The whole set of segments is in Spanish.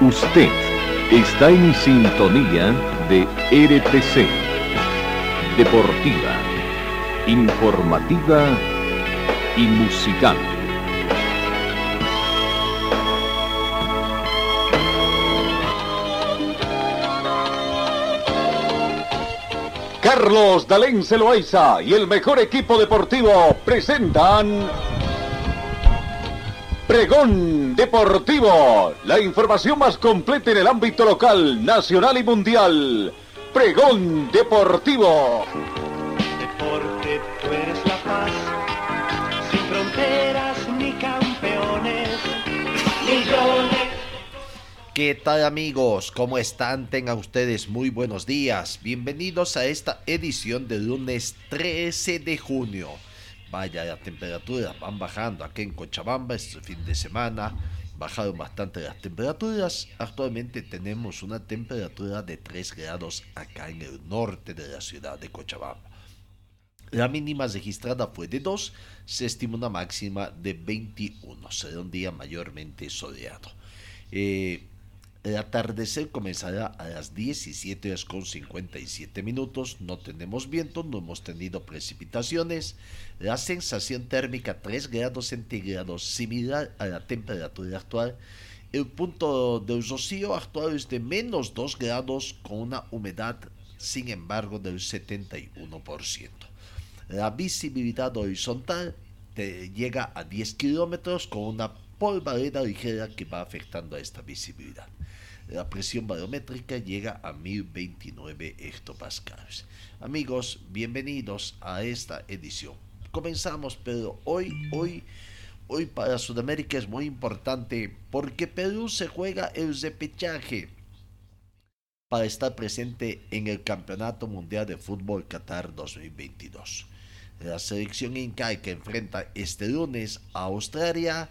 Usted está en sintonía de RTC. Deportiva, informativa y musical. Carlos Dalén Celoaiza y el mejor equipo deportivo presentan Pregón Deportivo, la información más completa en el ámbito local, nacional y mundial. Pregón Deportivo. Deporte, tú eres la paz, sin fronteras ni campeones, millones. ¿Qué tal amigos? ¿Cómo están? Tengan ustedes muy buenos días. Bienvenidos a esta edición del lunes 13 de junio. Vaya, las temperaturas van bajando aquí en Cochabamba este fin de semana. Bajaron bastante las temperaturas. Actualmente tenemos una temperatura de 3 grados acá en el norte de la ciudad de Cochabamba. La mínima registrada fue de 2, se estima una máxima de 21. Será un día mayormente soleado. Eh, el atardecer comenzará a las 17 horas con 57 minutos. No tenemos viento, no hemos tenido precipitaciones. La sensación térmica 3 grados centígrados, similar a la temperatura actual. El punto de rocío actual es de menos 2 grados con una humedad, sin embargo, del 71%. La visibilidad horizontal llega a 10 kilómetros con una polvareda ligera que va afectando a esta visibilidad. La presión barométrica llega a 1029 hectopascales. Amigos, bienvenidos a esta edición. Comenzamos, pero hoy, hoy, hoy para Sudamérica es muy importante porque Perú se juega el repechaje para estar presente en el Campeonato Mundial de Fútbol Qatar 2022. La selección incaica enfrenta este lunes a Australia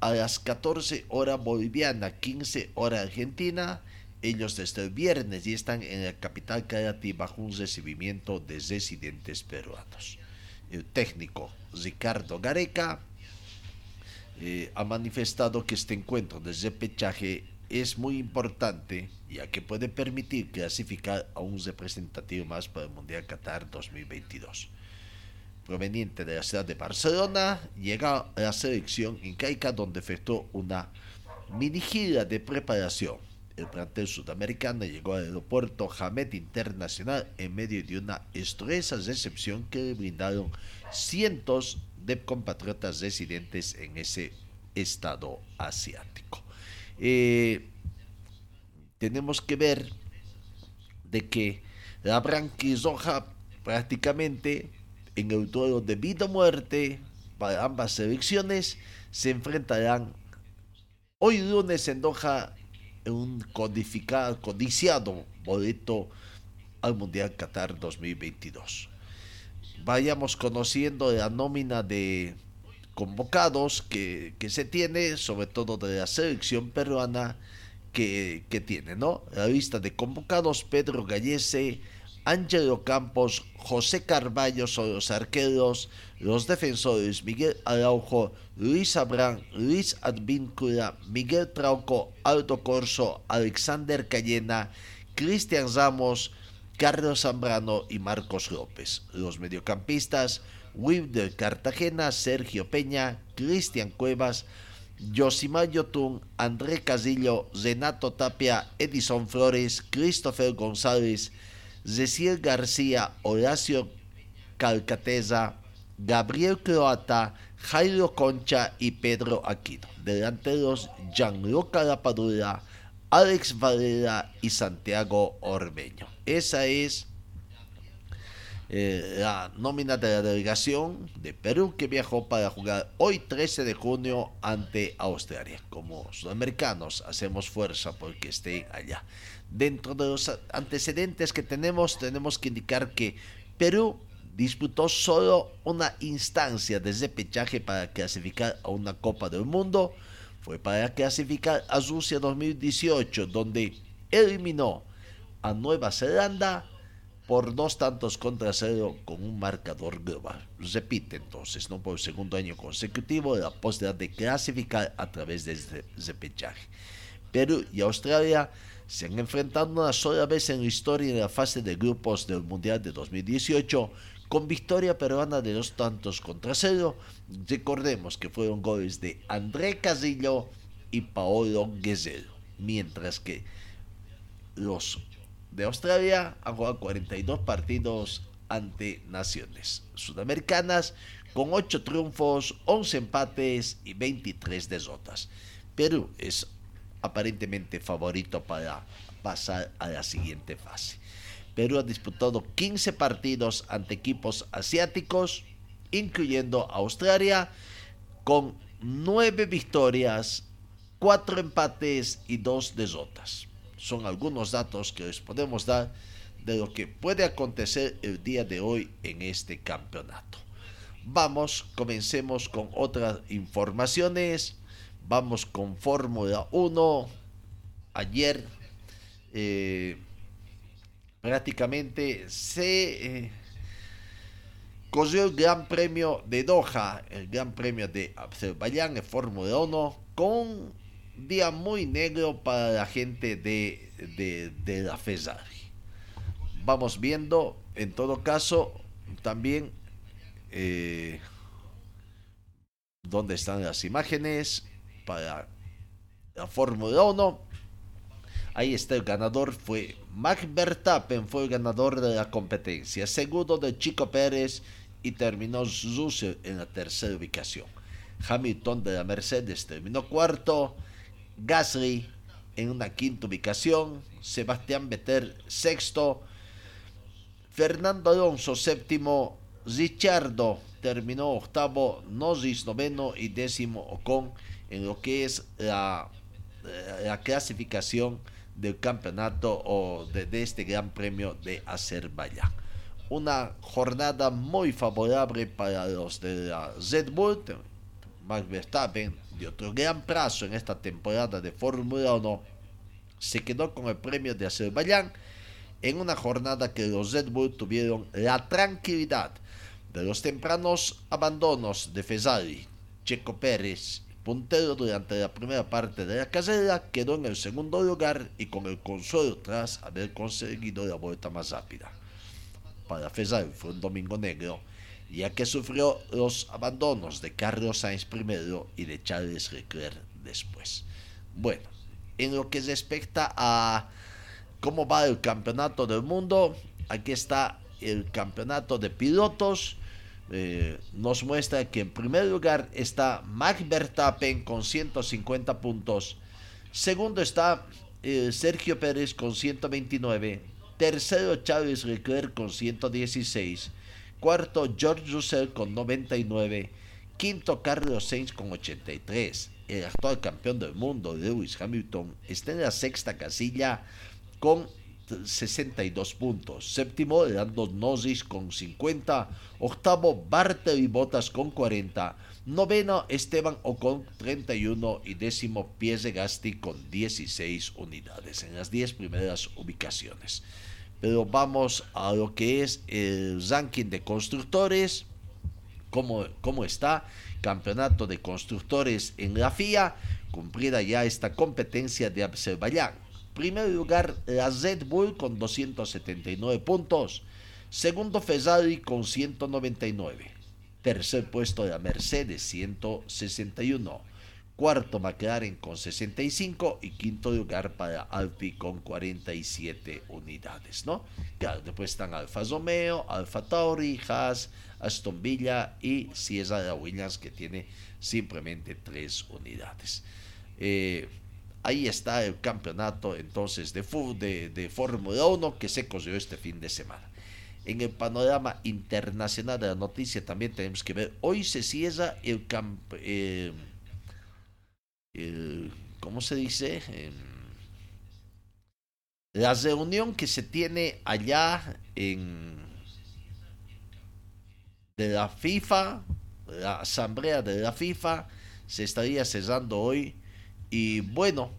a las 14 horas boliviana, 15 horas argentina. Ellos desde viernes ya están en la capital Carati bajo un recibimiento de residentes peruanos. El técnico Ricardo Gareca eh, ha manifestado que este encuentro de repechaje es muy importante ya que puede permitir clasificar a un representativo más para el Mundial Qatar 2022 proveniente de la ciudad de Barcelona, llega a la selección incaica donde efectuó una mini gira de preparación. El plantel sudamericano llegó al aeropuerto Hamed Internacional en medio de una estresa recepción que le brindaron cientos de compatriotas residentes en ese estado asiático. Eh, tenemos que ver de que la branquirroja prácticamente en el duelo de vida o muerte para ambas selecciones se enfrentarán hoy lunes en Doha en un codificado, codiciado boleto al Mundial Qatar 2022. Vayamos conociendo la nómina de convocados que, se tiene, sobre todo de la selección peruana que, que tiene, ¿no? La lista de convocados, Pedro Gallese, Ángelo Campos, José Carballo son los arqueros, los defensores Miguel Araujo, Luis Abrán, Luis Advíncula, Miguel Trauco, Aldo Corso, Alexander Cayena, Cristian Ramos, Carlos Zambrano y Marcos López. Los mediocampistas, Wilder Cartagena, Sergio Peña, Cristian Cuevas, Josimar Yotun, André Casillo, Renato Tapia, Edison Flores, Christopher González, Cecil García, Horacio Calcateza, Gabriel Croata, Jairo Concha y Pedro Aquino. Delanteros Gianluca Lapadura, Alex Valera y Santiago Orbeño. Esa es eh, la nómina de la delegación de Perú que viajó para jugar hoy 13 de junio ante Australia. Como sudamericanos hacemos fuerza porque estén allá. Dentro de los antecedentes que tenemos, tenemos que indicar que Perú disputó solo una instancia de repechaje para clasificar a una Copa del Mundo. Fue para clasificar a Rusia 2018, donde eliminó a Nueva Zelanda por dos tantos contra cero con un marcador global. Repite entonces, no por el segundo año consecutivo, la posibilidad de clasificar a través de este repechaje. Perú y Australia se han enfrentado una sola vez en la historia en la fase de grupos del Mundial de 2018 con victoria peruana de dos tantos contra cero. Recordemos que fueron goles de André Casillo y Paolo Guerrero, mientras que los de Australia han jugado 42 partidos ante naciones sudamericanas con 8 triunfos, 11 empates y 23 derrotas. Perú es aparentemente favorito para pasar a la siguiente fase. Perú ha disputado 15 partidos ante equipos asiáticos, incluyendo Australia, con 9 victorias, 4 empates y 2 derrotas. Son algunos datos que les podemos dar de lo que puede acontecer el día de hoy en este campeonato. Vamos, comencemos con otras informaciones. Vamos con Fórmula 1. Ayer eh, prácticamente se eh, corrió el Gran Premio de Doha, el Gran Premio de Azerbaiyán en Fórmula 1, con un día muy negro para la gente de, de, la Ferrari. Vamos viendo, en todo caso, también eh, dónde están las imágenes para la Fórmula 1. Ahí está el ganador, fue Max Verstappen, fue el ganador de la competencia. Segundo de Chico Pérez y terminó Russell en la tercera ubicación. Hamilton de la Mercedes terminó cuarto. Gasly en una quinta ubicación. Sebastián Vettel sexto. Fernando Alonso séptimo. Richardo terminó octavo. Norris noveno y décimo Ocon en lo que es la, la clasificación del campeonato o de, este Gran Premio de Azerbaiyán. Una jornada muy favorable para los de la Red Bull. Max Verstappen de otro gran plazo en esta temporada de Fórmula 1 se quedó con el premio de Azerbaiyán en una jornada que los Red Bull tuvieron la tranquilidad de los tempranos abandonos de Ferrari, Checo Pérez puntero durante la primera parte de la carrera, quedó en el segundo lugar y con el consuelo tras haber conseguido la vuelta más rápida. Para Ferrari fue un domingo negro, ya que sufrió los abandonos de Carlos Sainz primero y de Charles Leclerc después. Bueno, en lo que respecta a cómo va el campeonato del mundo, aquí está el campeonato de pilotos eh, nos muestra que en primer lugar está Max Verstappen con 150 puntos. Segundo está eh, Sergio Pérez con 129. Tercero Charles Leclerc con 116. Cuarto George Russell con 99. Quinto Carlos Sainz con 83. El actual campeón del mundo Lewis Hamilton está en la sexta casilla con 62 puntos. Séptimo, Lando Norris con 50. Octavo, Bartel y Botas con 40. Noveno, Esteban Ocon 31. Y décimo, Pierre Gasti con 16 unidades en las 10 primeras ubicaciones. Pero vamos a lo que es el ranking de constructores. ¿Cómo, cómo está? Campeonato de constructores en la FIA. Cumplida ya esta competencia de Azerbaiyán Primer lugar, la Red Bull con 279 puntos. Segundo, Ferrari con 199. Tercer puesto, la Mercedes, 161. Cuarto, McLaren con 65. Y quinto lugar para Alpi con 47 unidades, ¿no? Claro, después están Alfa Romeo, Alfa Tauri, Haas, Aston Villa y Sierra Williams, que tiene simplemente tres unidades. Eh, Ahí está el campeonato entonces de, de, de Fórmula 1 que se corrió este fin de semana. En el panorama internacional de la noticia también tenemos que ver, hoy se cierra el, eh, el ¿cómo se dice? la reunión que se tiene allá en de la FIFA, la asamblea de la FIFA, se estaría cerrando hoy y bueno,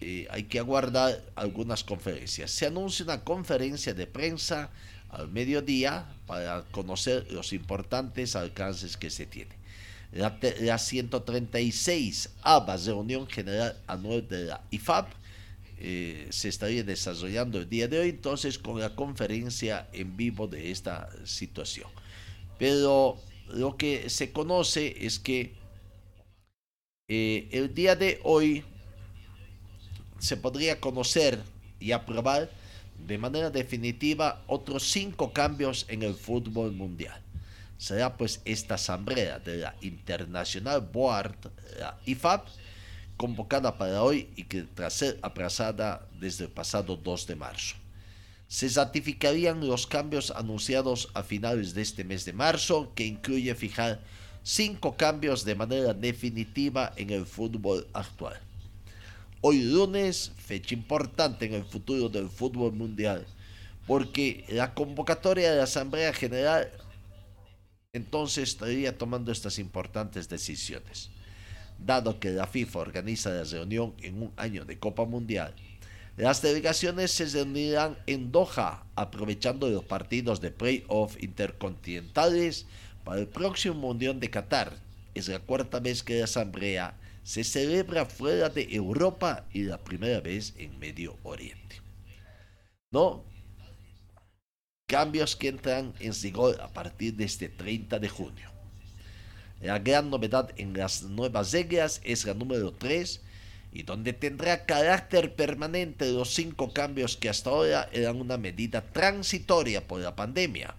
eh, hay que aguardar algunas conferencias. Se anuncia una conferencia de prensa al mediodía para conocer los importantes alcances que se tiene. La, la 136 ABA, reunión general anual de la IFAB, eh, se estaría desarrollando el día de hoy, entonces con la conferencia en vivo de esta situación. Pero lo que se conoce es que eh, el día de hoy se podría conocer y aprobar de manera definitiva otros cinco cambios en el fútbol mundial. Será pues esta asamblea de la Internacional Board, la IFAB, convocada para hoy y que tras ser aplazada desde el pasado 2 de marzo. Se ratificarían los cambios anunciados a finales de este mes de marzo, que incluye fijar cinco cambios de manera definitiva en el fútbol actual. Hoy lunes, fecha importante en el futuro del fútbol mundial, porque la convocatoria de la Asamblea General entonces estaría tomando estas importantes decisiones dado que la FIFA organiza la reunión en un año de Copa Mundial. Las delegaciones se reunirán en Doha, aprovechando los partidos de playoff intercontinentales para el próximo Mundial de Qatar. Es la cuarta vez que la asamblea se celebra fuera de Europa y la primera vez en Medio Oriente. ¿No? Cambios que entran en vigor a partir de este 30 de junio. La gran novedad en las nuevas reglas es la número 3 y donde tendrá carácter permanente los cinco cambios que hasta ahora eran una medida transitoria por la pandemia.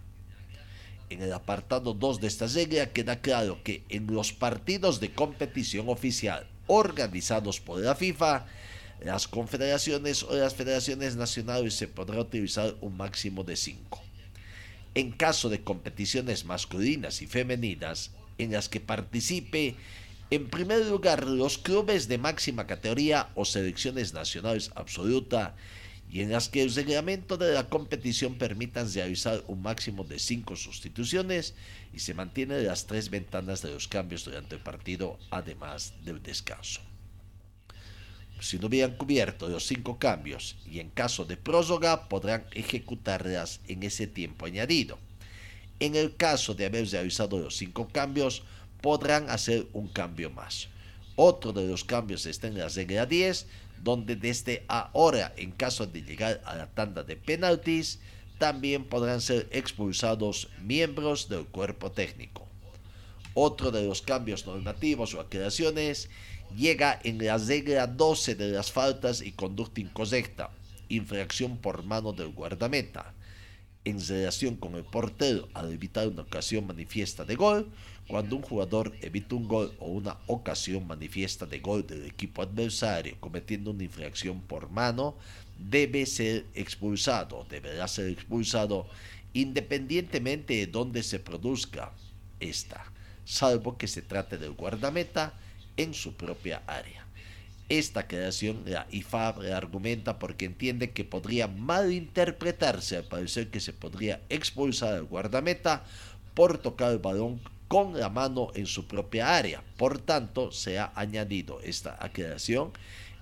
En el apartado 2 de esta regla queda claro que en los partidos de competición oficial organizados por la FIFA, las confederaciones o las federaciones nacionales se podrá utilizar un máximo de 5. En caso de competiciones masculinas y femeninas, en las que participe en primer lugar los clubes de máxima categoría o selecciones nacionales absoluta y en las que el reglamento de la competición permitan realizar un máximo de cinco sustituciones y se mantienen las tres ventanas de los cambios durante el partido, además del descanso. Si no hubieran cubierto los cinco cambios y en caso de prórroga podrán ejecutarlas en ese tiempo añadido. En el caso de haber realizado los cinco cambios, podrán hacer un cambio más. Otro de los cambios está en la regla 10, donde desde ahora, en caso de llegar a la tanda de penaltis, también podrán ser expulsados miembros del cuerpo técnico. Otro de los cambios normativos o aclaraciones llega en la regla 12 de las faltas y conducta incorrecta, infracción por mano del guardameta en relación con el portero al evitar una ocasión manifiesta de gol, cuando un jugador evita un gol o una ocasión manifiesta de gol del equipo adversario cometiendo una infracción por mano, debe ser expulsado, deberá ser expulsado independientemente de dónde se produzca esta, salvo que se trate del guardameta en su propia área. Esta creación, la IFAB argumenta porque entiende que podría malinterpretarse al parecer que se podría expulsar al guardameta por tocar el balón con la mano en su propia área. Por tanto, se ha añadido esta aclaración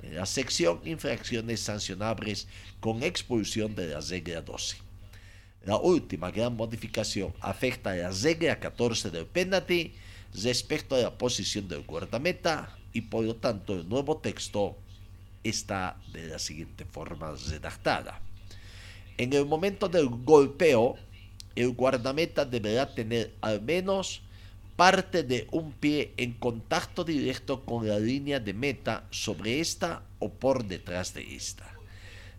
en la sección infracciones sancionables con expulsión de la regla 12. La última gran modificación afecta a la regla 14 del penalty respecto a la posición del guardameta y por lo tanto el nuevo texto está de la siguiente forma redactada. En el momento del golpeo, el guardameta deberá tener al menos parte de un pie en contacto directo con la línea de meta sobre esta o por detrás de esta.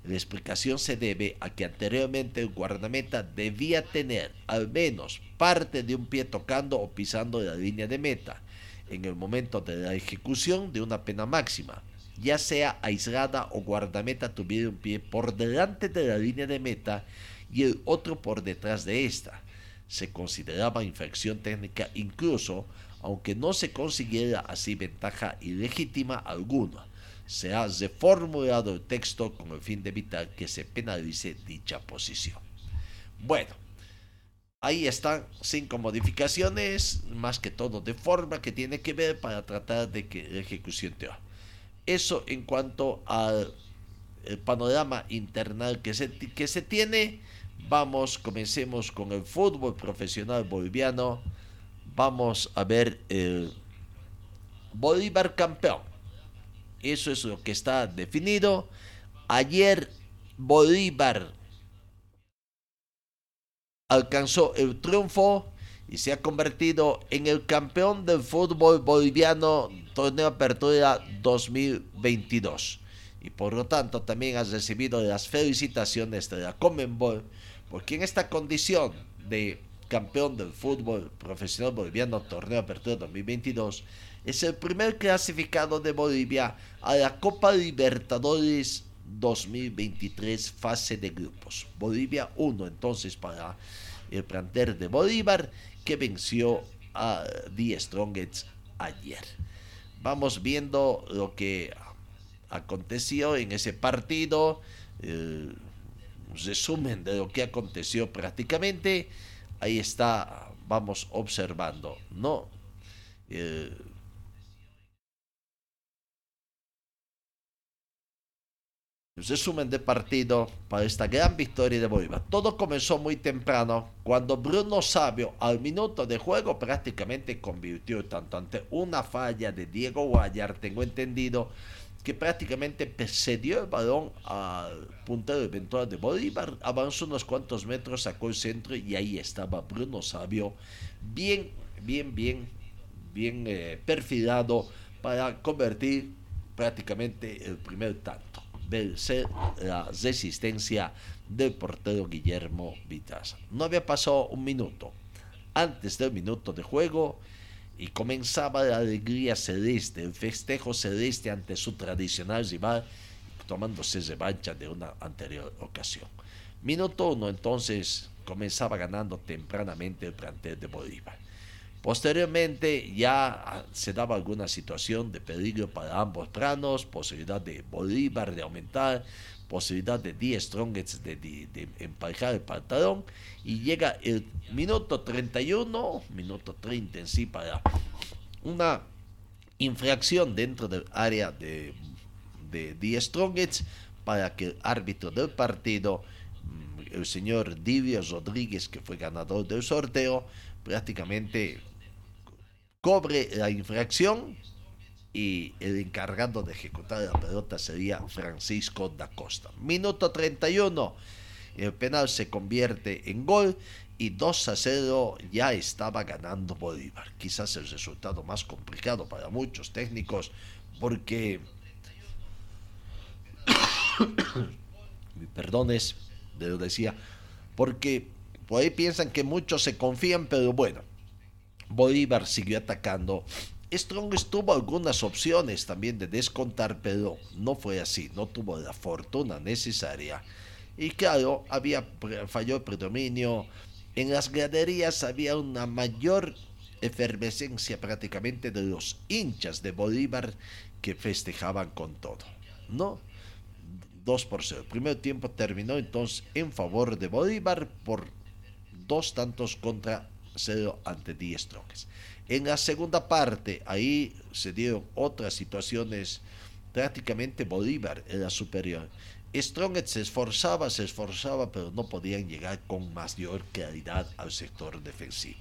La explicación se debe a que anteriormente el guardameta debía tener al menos parte de un pie tocando o pisando la línea de meta en el momento de la ejecución de una pena máxima, ya sea aislada o guardameta tuviera un pie por delante de la línea de meta y el otro por detrás de esta. Se consideraba infracción técnica incluso aunque no se consiguiera así ventaja ilegítima alguna. Se ha reformulado el texto con el fin de evitar que se penalice dicha posición. Bueno, Ahí están cinco modificaciones, más que todo de forma que tiene que ver para tratar de que la ejecución te va. Eso en cuanto al panorama internal que se, que se tiene. Vamos, comencemos con el fútbol profesional boliviano. Vamos a ver el Bolívar campeón. Eso es lo que está definido. Ayer Bolívar alcanzó el triunfo y se ha convertido en el campeón del fútbol boliviano torneo Apertura 2022. Y por lo tanto también has recibido las felicitaciones de la Comenbol, porque en esta condición de campeón del fútbol profesional boliviano torneo Apertura 2022, es el primer clasificado de Bolivia a la Copa Libertadores 2023 fase de grupos. Bolivia 1 entonces para el planter de Bolívar que venció a The Strongest ayer. Vamos viendo lo que aconteció en ese partido, el resumen de lo que aconteció prácticamente, ahí está, vamos observando, ¿no? Resumen de partido para esta gran victoria de Bolívar. Todo comenzó muy temprano cuando Bruno Sabio al minuto de juego prácticamente convirtió tanto ante una falla de Diego Guayar, tengo entendido, que prácticamente cedió el balón al puntero eventual de Bolívar, avanzó unos cuantos metros, sacó el centro y ahí estaba Bruno Sabio, bien, bien, bien, bien eh, perfilado para convertir prácticamente el primer tanto vencer la resistencia del portero Guillermo Vitaz. No había pasado un minuto. Antes del minuto de juego y comenzaba la alegría celeste, el festejo celeste ante su tradicional rival, tomándose revancha de una anterior ocasión. Minuto entonces comenzaba ganando tempranamente el plantel de Bolívar. Posteriormente ya se daba alguna situación de peligro para ambos planos, posibilidad de Bolívar de aumentar, posibilidad de 10 Strongets de, emparejar el pantalón y llega el minuto 31, minuto 30 en sí para una infracción dentro del área de, de 10 Strongets para que el árbitro del partido, mm, el señor Divio Rodríguez, que fue ganador del sorteo, prácticamente cobre la infracción y el encargado de ejecutar la pelota sería Francisco da Costa. Minuto 31, el penal se convierte en gol y 2 a 0 ya estaba ganando Bolívar. Quizás el resultado más complicado para muchos técnicos porque, perdones, lo decía, porque por ahí piensan que muchos se confían, pero bueno, Bolívar siguió atacando. Strong tuvo algunas opciones también de descontar, pero no fue así, no tuvo la fortuna necesaria. Y claro, había falló el predominio. En las graderías había una mayor efervescencia prácticamente de los hinchas de Bolívar que festejaban con todo. ¿No? 2 por 0. El primer tiempo terminó entonces en favor de Bolívar por dos tantos contra 0 ante Die Strongest. En la segunda parte, ahí se dieron otras situaciones. Prácticamente Bolívar era superior. Strongest se esforzaba, se esforzaba, pero no podían llegar con mayor claridad al sector defensivo.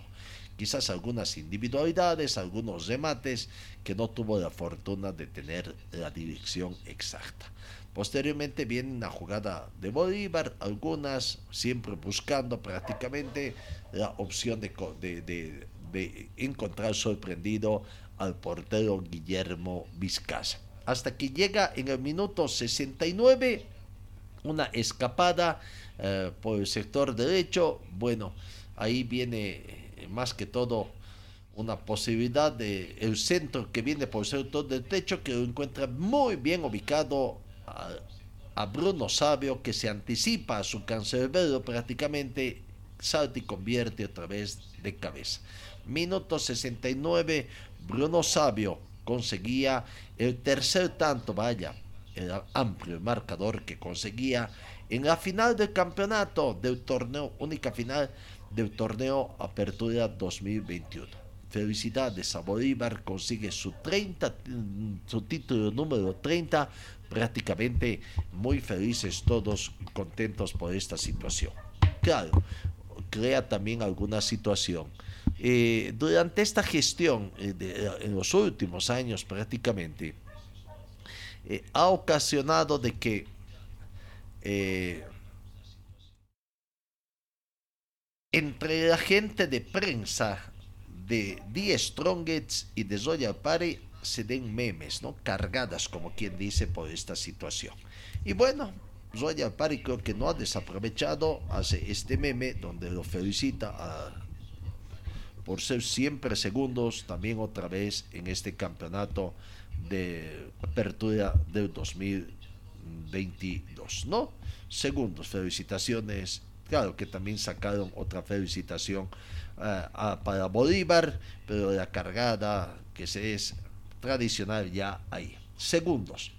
Quizás algunas individualidades, algunos remates que no tuvo la fortuna de tener la dirección exacta. Posteriormente viene una jugada de Bolívar, algunas siempre buscando prácticamente la opción de, de, encontrar sorprendido al portero Guillermo Vizcaza. Hasta que llega en el minuto 69 una escapada eh, por el sector derecho. Bueno, ahí viene eh, más que todo una posibilidad de el centro que viene por el sector del techo que lo encuentra muy bien ubicado a, Bruno Sabio que se anticipa a su cancerbero prácticamente salta y convierte otra vez de cabeza. Minuto 69, Bruno Sabio conseguía el tercer tanto, vaya, el amplio marcador que conseguía en la final del campeonato del torneo, única final del torneo Apertura 2021. Felicidades a Bolívar, consigue su 30, su título número 30 prácticamente muy felices todos, contentos por esta situación. Claro, crea también alguna situación. Eh, durante esta gestión, eh, en los últimos años prácticamente, eh, ha ocasionado de que eh, entre la gente de prensa de Die Strongets y de Zoya Pare se den memes, ¿no? Cargadas, como quien dice, por esta situación. Y bueno, Zoya Pari creo que no ha desaprovechado, hace este meme donde lo felicita a, por ser siempre segundos, también otra vez en este campeonato de apertura del 2022, ¿no? Segundos, felicitaciones. Claro que también sacaron otra felicitación eh, para Bolívar, pero la cargada que se es tradicional ya ahí. Segundos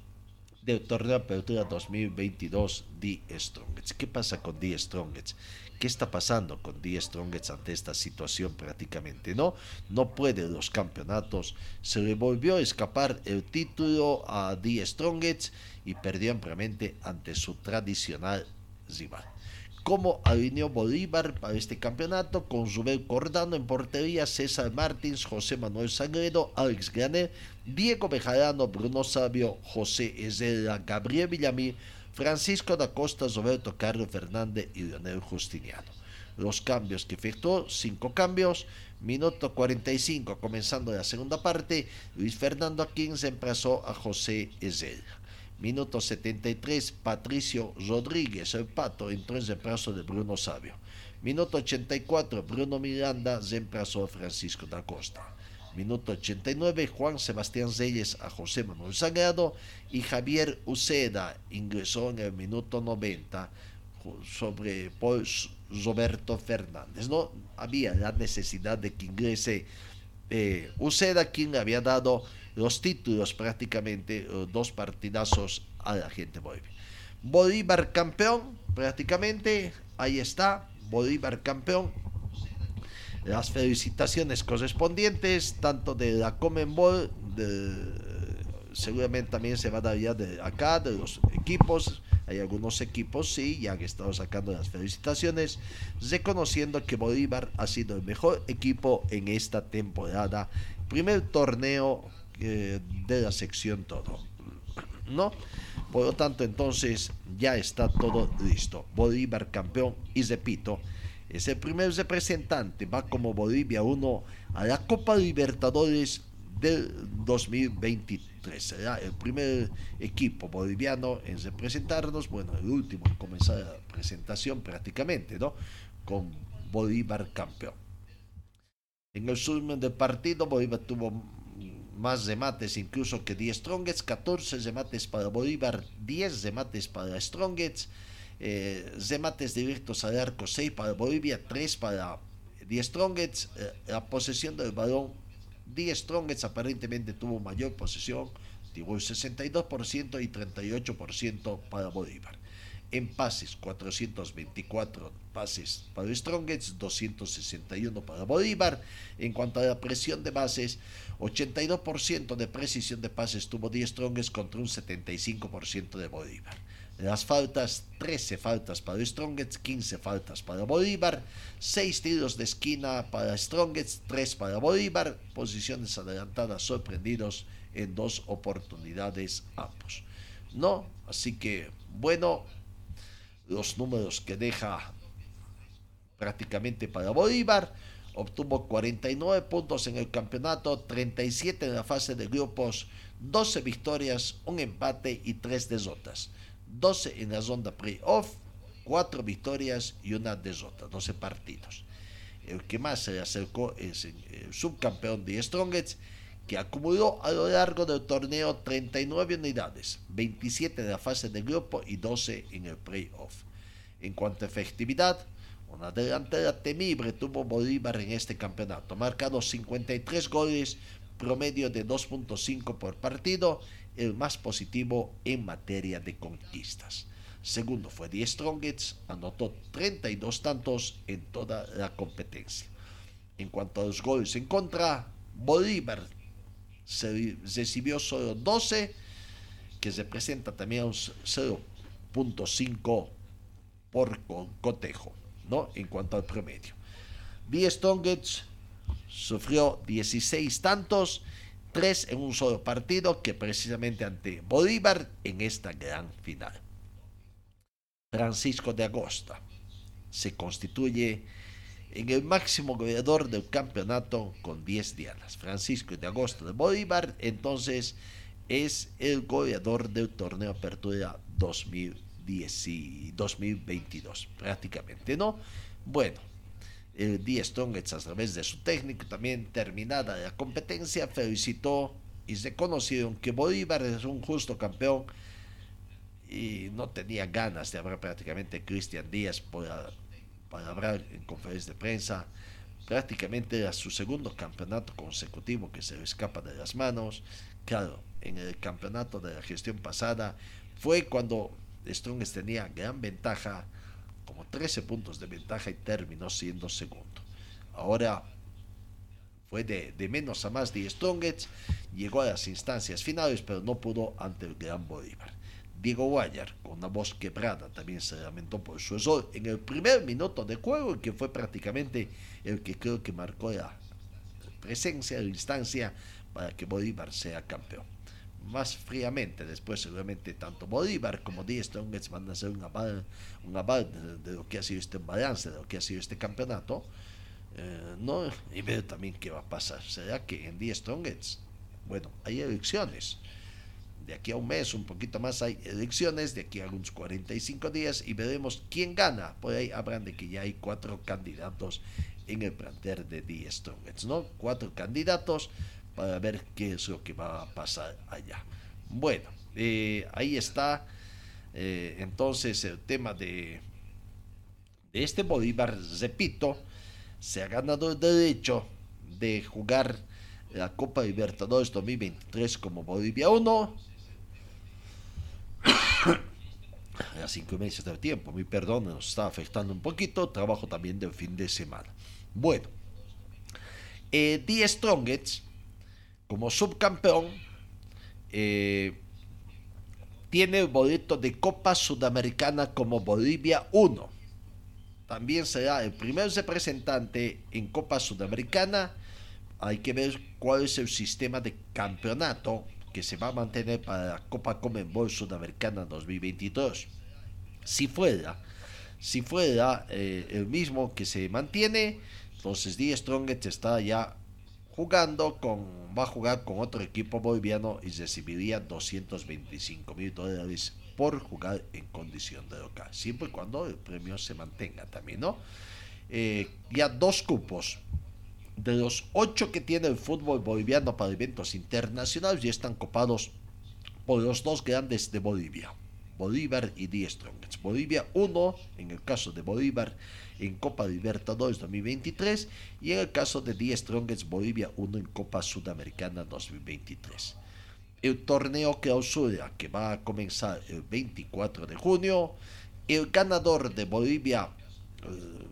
del torneo Apertura 2022 The Strongets. ¿Qué pasa con The Strongets? ¿Qué está pasando con The Strongets ante esta situación prácticamente? No, no puede los campeonatos. Se le volvió a escapar el título a The Strongets y perdió ampliamente ante su tradicional rival cómo alineó Bolívar para este campeonato con Zubel Cordano en portería, César Martins, José Manuel Sagredo, Alex Graner, Diego Bejarano, Bruno Sabio, José Ezela, Gabriel Villamil, Francisco da Costa, Roberto Carlos Fernández y Leonel Justiniano. Los cambios que efectuó, cinco cambios, minuto 45 comenzando la segunda parte, Luis Fernando Aquín se emplazó a José Ezela. Minuto 73, Patricio Rodríguez, el pato, entró en reemplazo de Bruno Sabio. Minuto 84, Bruno Miranda reemplazó a Francisco da Costa. Minuto 89, Juan Sebastián Reyes a José Manuel Sagrado y Javier Uceda ingresó en el minuto 90 sobre Roberto Fernández. No había la necesidad de que ingrese eh, Uceda, quien había dado los títulos prácticamente, eh, dos partidazos a la gente. Bolívar campeón, prácticamente, ahí está, Bolívar campeón. Las felicitaciones correspondientes, tanto de la Comenbol, seguramente también se va a dar ya de acá, de los equipos. Hay algunos equipos, sí, ya han estado sacando las felicitaciones, reconociendo que Bolívar ha sido el mejor equipo en esta temporada. Primer torneo eh, de la sección todo. ¿No? Por lo tanto, entonces ya está todo listo. Bolívar campeón y repito, es el primer representante, va como Bolivia 1 a la Copa Libertadores del 2023. Será el primer equipo boliviano en representarnos, bueno, el último en comenzar la presentación prácticamente, ¿no? Con Bolívar campeón. En el resumen del partido, Bolívar tuvo más remates incluso que 10 Strongets, 14 remates para Bolívar, 10 remates para Strongets, eh, remates directos al arco 6 para Bolivia, 3 para 10 Strongets, eh, la posesión del balón 10 Strongets aparentemente tuvo mayor posesión, tuvo el 62% y 38% para Bolívar en pases, 424 pases para Strongets, 261 para Bolívar. En cuanto a la presión de bases, 82% de precisión de pases tuvo 10 Strongets contra un 75% de Bolívar. Las faltas, 13 faltas para Strongets, 15 faltas para Bolívar, 6 tiros de esquina para Strongets, 3 para Bolívar, posiciones adelantadas sorprendidos en dos oportunidades ambos. No, así que bueno, los números que deja prácticamente para Bolívar. Obtuvo 49 puntos en el campeonato, 37 en la fase de grupos, 12 victorias, un empate y 3 derrotas. 12 en la ronda playoff, 4 victorias y una derrota, 12 partidos. El que más se acercó es el subcampeón de Strongets, que acumuló a lo largo del torneo 39 unidades, 27 en la fase de grupo y 12 en el playoff. En cuanto a efectividad, una delantera temible tuvo Bolívar en este campeonato, marcado 53 goles, promedio de 2.5 por partido, el más positivo en materia de conquistas. Segundo fue Die Strongets, anotó 32 tantos en toda la competencia. En cuanto a los goles en contra, Bolívar se recibió solo 12, que representa también un 0.5 por cotejo, ¿no? En cuanto al promedio. B. Strongets sufrió 16 tantos, 3 en un solo partido, que precisamente ante Bolívar en esta gran final. Francisco de Agosta se constituye en el máximo goleador del campeonato con 10 dianas. Francisco de Agosto de Bolívar entonces es el goleador del torneo Apertura 2010 y 2022, prácticamente, ¿no? Bueno, el Die Strongets a través de su técnico también terminada la competencia felicitó y se conocieron que Bolívar es un justo campeón y no tenía ganas de hablar prácticamente Cristian Díaz para, hablar en conferencia de prensa. Prácticamente era su segundo campeonato consecutivo que se le escapa de las manos. Claro, en el campeonato de la gestión pasada fue cuando Strongest tenía gran ventaja, como 13 puntos de ventaja y terminó siendo segundo. Ahora fue de, de menos a más de Strongest, llegó a las instancias finales, pero no pudo ante el Gran Bolívar. Diego Guayar, con una voz quebrada, también se lamentó por su error en el primer minuto de juego, que fue prácticamente el que creo que marcó la presencia, la instancia para que Bolívar sea campeón. Más fríamente, después seguramente tanto Bolívar como Díaz Strongets van a hacer un aval, un aval de, de, lo que ha sido este balance, de lo que ha sido este campeonato. Eh, no, y ver también qué va a pasar. ¿Será que en Díaz Strongets, bueno, hay elecciones? de aquí a un mes, un poquito más, hay elecciones, de aquí a unos 45 días y veremos quién gana. Por ahí habrán de que ya hay cuatro candidatos en el plantel de The Strongest, ¿no? Cuatro candidatos para ver qué es lo que va a pasar allá. Bueno, eh, ahí está eh, entonces el tema de, este Bolívar, repito, se ha ganado el derecho de jugar la Copa Libertadores 2023 como Bolivia 1 a cinco meses de tiempo. Mi perdón, nos está afectando un poquito. Trabajo también del fin de semana. Bueno, eh, The como subcampeón, eh, tiene el boleto de Copa Sudamericana como Bolivia 1. También será el primer representante en Copa Sudamericana. Hay que ver cuál es el sistema de campeonato que se va a mantener para la Copa Comenbol Sudamericana 2022. Si fuera, si fuera eh, el mismo que se mantiene, entonces Die Strongest está ya jugando con, va a jugar con otro equipo boliviano y recibiría 225 mil dólares por jugar en condición de local, siempre y cuando el premio se mantenga también, ¿no? Eh, ya dos cupos de los ocho que tiene el fútbol boliviano para eventos internacionales ya están copados por los dos grandes de Bolivia, Bolívar y Die Strongest. Bolivia 1 en el caso de Bolívar en Copa Libertadores 2023 y en el caso de Die Strongest Bolivia 1 en Copa Sudamericana 2023. El torneo clausura que va a comenzar el 24 de junio, el ganador de Bolivia eh,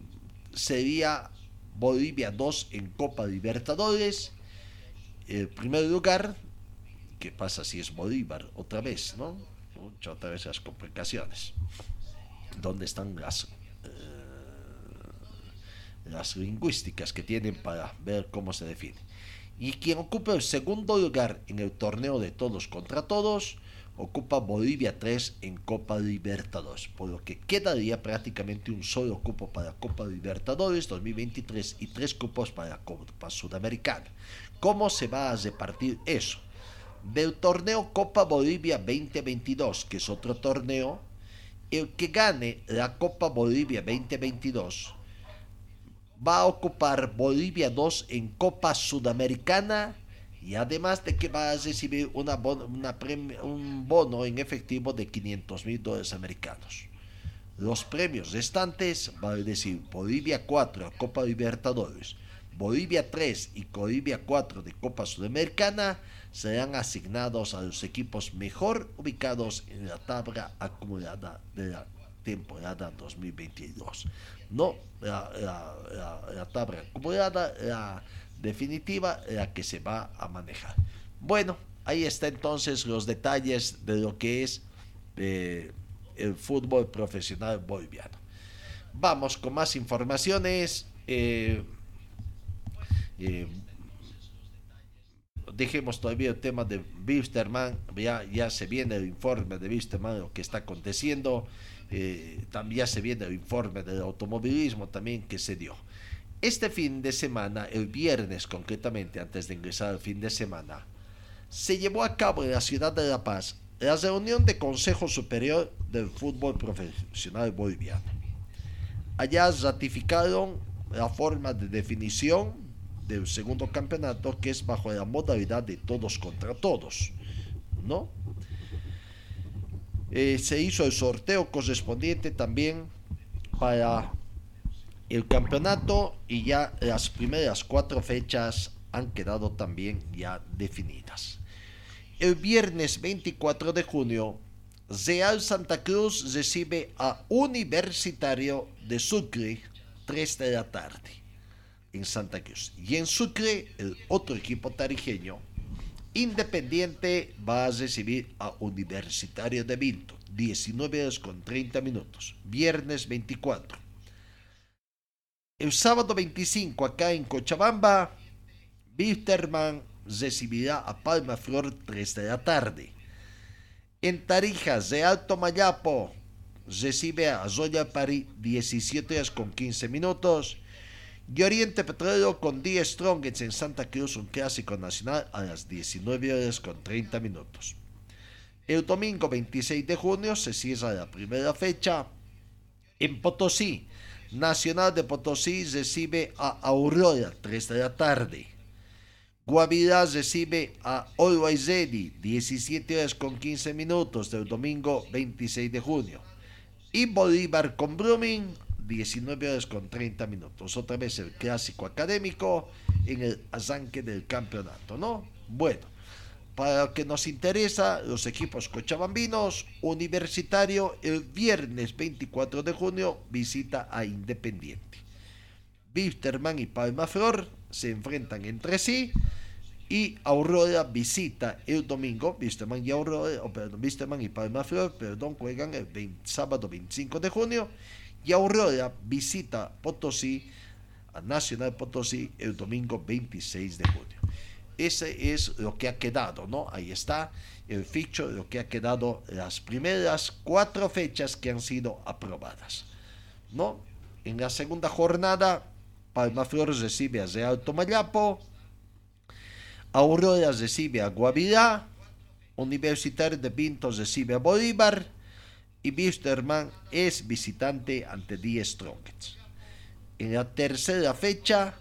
sería Bolivia 2 en Copa Libertadores. El primer lugar, ¿qué pasa si es Bolívar otra vez, no? Muchas otra vez las complicaciones. ¿Dónde están las, las lingüísticas que tienen para ver cómo se define? Y quien ocupa el segundo lugar en el torneo de todos contra todos ocupa Bolivia 3 en Copa Libertadores, por lo que quedaría prácticamente un solo cupo para Copa Libertadores 2023 y tres cupos para Copa Sudamericana. ¿Cómo se va a repartir eso? Del torneo Copa Bolivia 2022, que es otro torneo, el que gane la Copa Bolivia 2022 va a ocupar Bolivia 2 en Copa Sudamericana y además de que va a recibir un bono en efectivo de 500 mil dólares americanos. Los premios restantes, va a decir Bolivia 4 Copa Libertadores, Bolivia 3 y Bolivia 4 de Copa Sudamericana, serán asignados a los equipos mejor ubicados en la tabla acumulada de la temporada 2022. No la, la, la tabla acumulada, la definitiva la que se va a manejar. Bueno, ahí está entonces los detalles de lo que es eh, el fútbol profesional boliviano. Vamos con más informaciones. Eh, eh, dejemos todavía el tema de Wisterman, ya, ya se viene el informe de Wisterman, lo que está aconteciendo, eh, también se viene el informe del automovilismo también que se dio. Este fin de semana, el viernes concretamente, antes de ingresar al fin de semana, se llevó a cabo en la ciudad de La Paz la reunión de Consejo Superior del Fútbol Profesional Boliviano. Allá ratificaron la forma de definición del segundo campeonato que es bajo la modalidad de todos contra todos, ¿no? Eh, se hizo el sorteo correspondiente también para el campeonato y ya las primeras cuatro fechas han quedado también ya definidas. El viernes 24 de junio, Real Santa Cruz recibe a Universitario de Sucre 3 de la tarde en Santa Cruz. Y en Sucre, el otro equipo tarijeño, Independiente, va a recibir a Universitario de Vinto, 19 horas con 30 minutos, viernes 24. El sábado 25, acá en Cochabamba, Wisterman recibirá a Palma Flor 3 de la tarde. En Tarijas de Alto Mayapo recibe a Zoya París 17 horas con 15 minutos. Y Oriente Petróleo con 10 Strongets en Santa Cruz, un clásico nacional a las 19 horas con 30 minutos. El domingo 26 de junio se cierra la primera fecha. En Potosí, Nacional de Potosí recibe a Aurora 3 de la tarde. Guavirá recibe a Always 17 horas con 15 minutos del domingo 26 de junio. Y Bolívar con Brumming, 19 horas con 30 minutos. Otra vez el clásico académico en el arranque del campeonato, ¿no? Bueno, para lo que nos interesa, los equipos cochabambinos, Universitario, el viernes 24 de junio visita a Independiente. Wisterman y Palma Flor se enfrentan entre sí y Aurora visita el domingo, Wisterman y Aurora, perdón, Wisterman y Palma Flor, perdón, juegan el sábado 25 de junio y Aurora visita Potosí, a Nacional Potosí, el domingo 26 de junio. Ese es lo que ha quedado, ¿no? Ahí está el ficho, lo que ha quedado las primeras cuatro fechas que han sido aprobadas, ¿no? En la segunda jornada, Palma Flor recibe a Real Tomayapo, Aurora recibe a Guavirá, Universitario de Pintos recibe a Bolívar y Wisterman es visitante ante 10 Strongets. En la tercera fecha,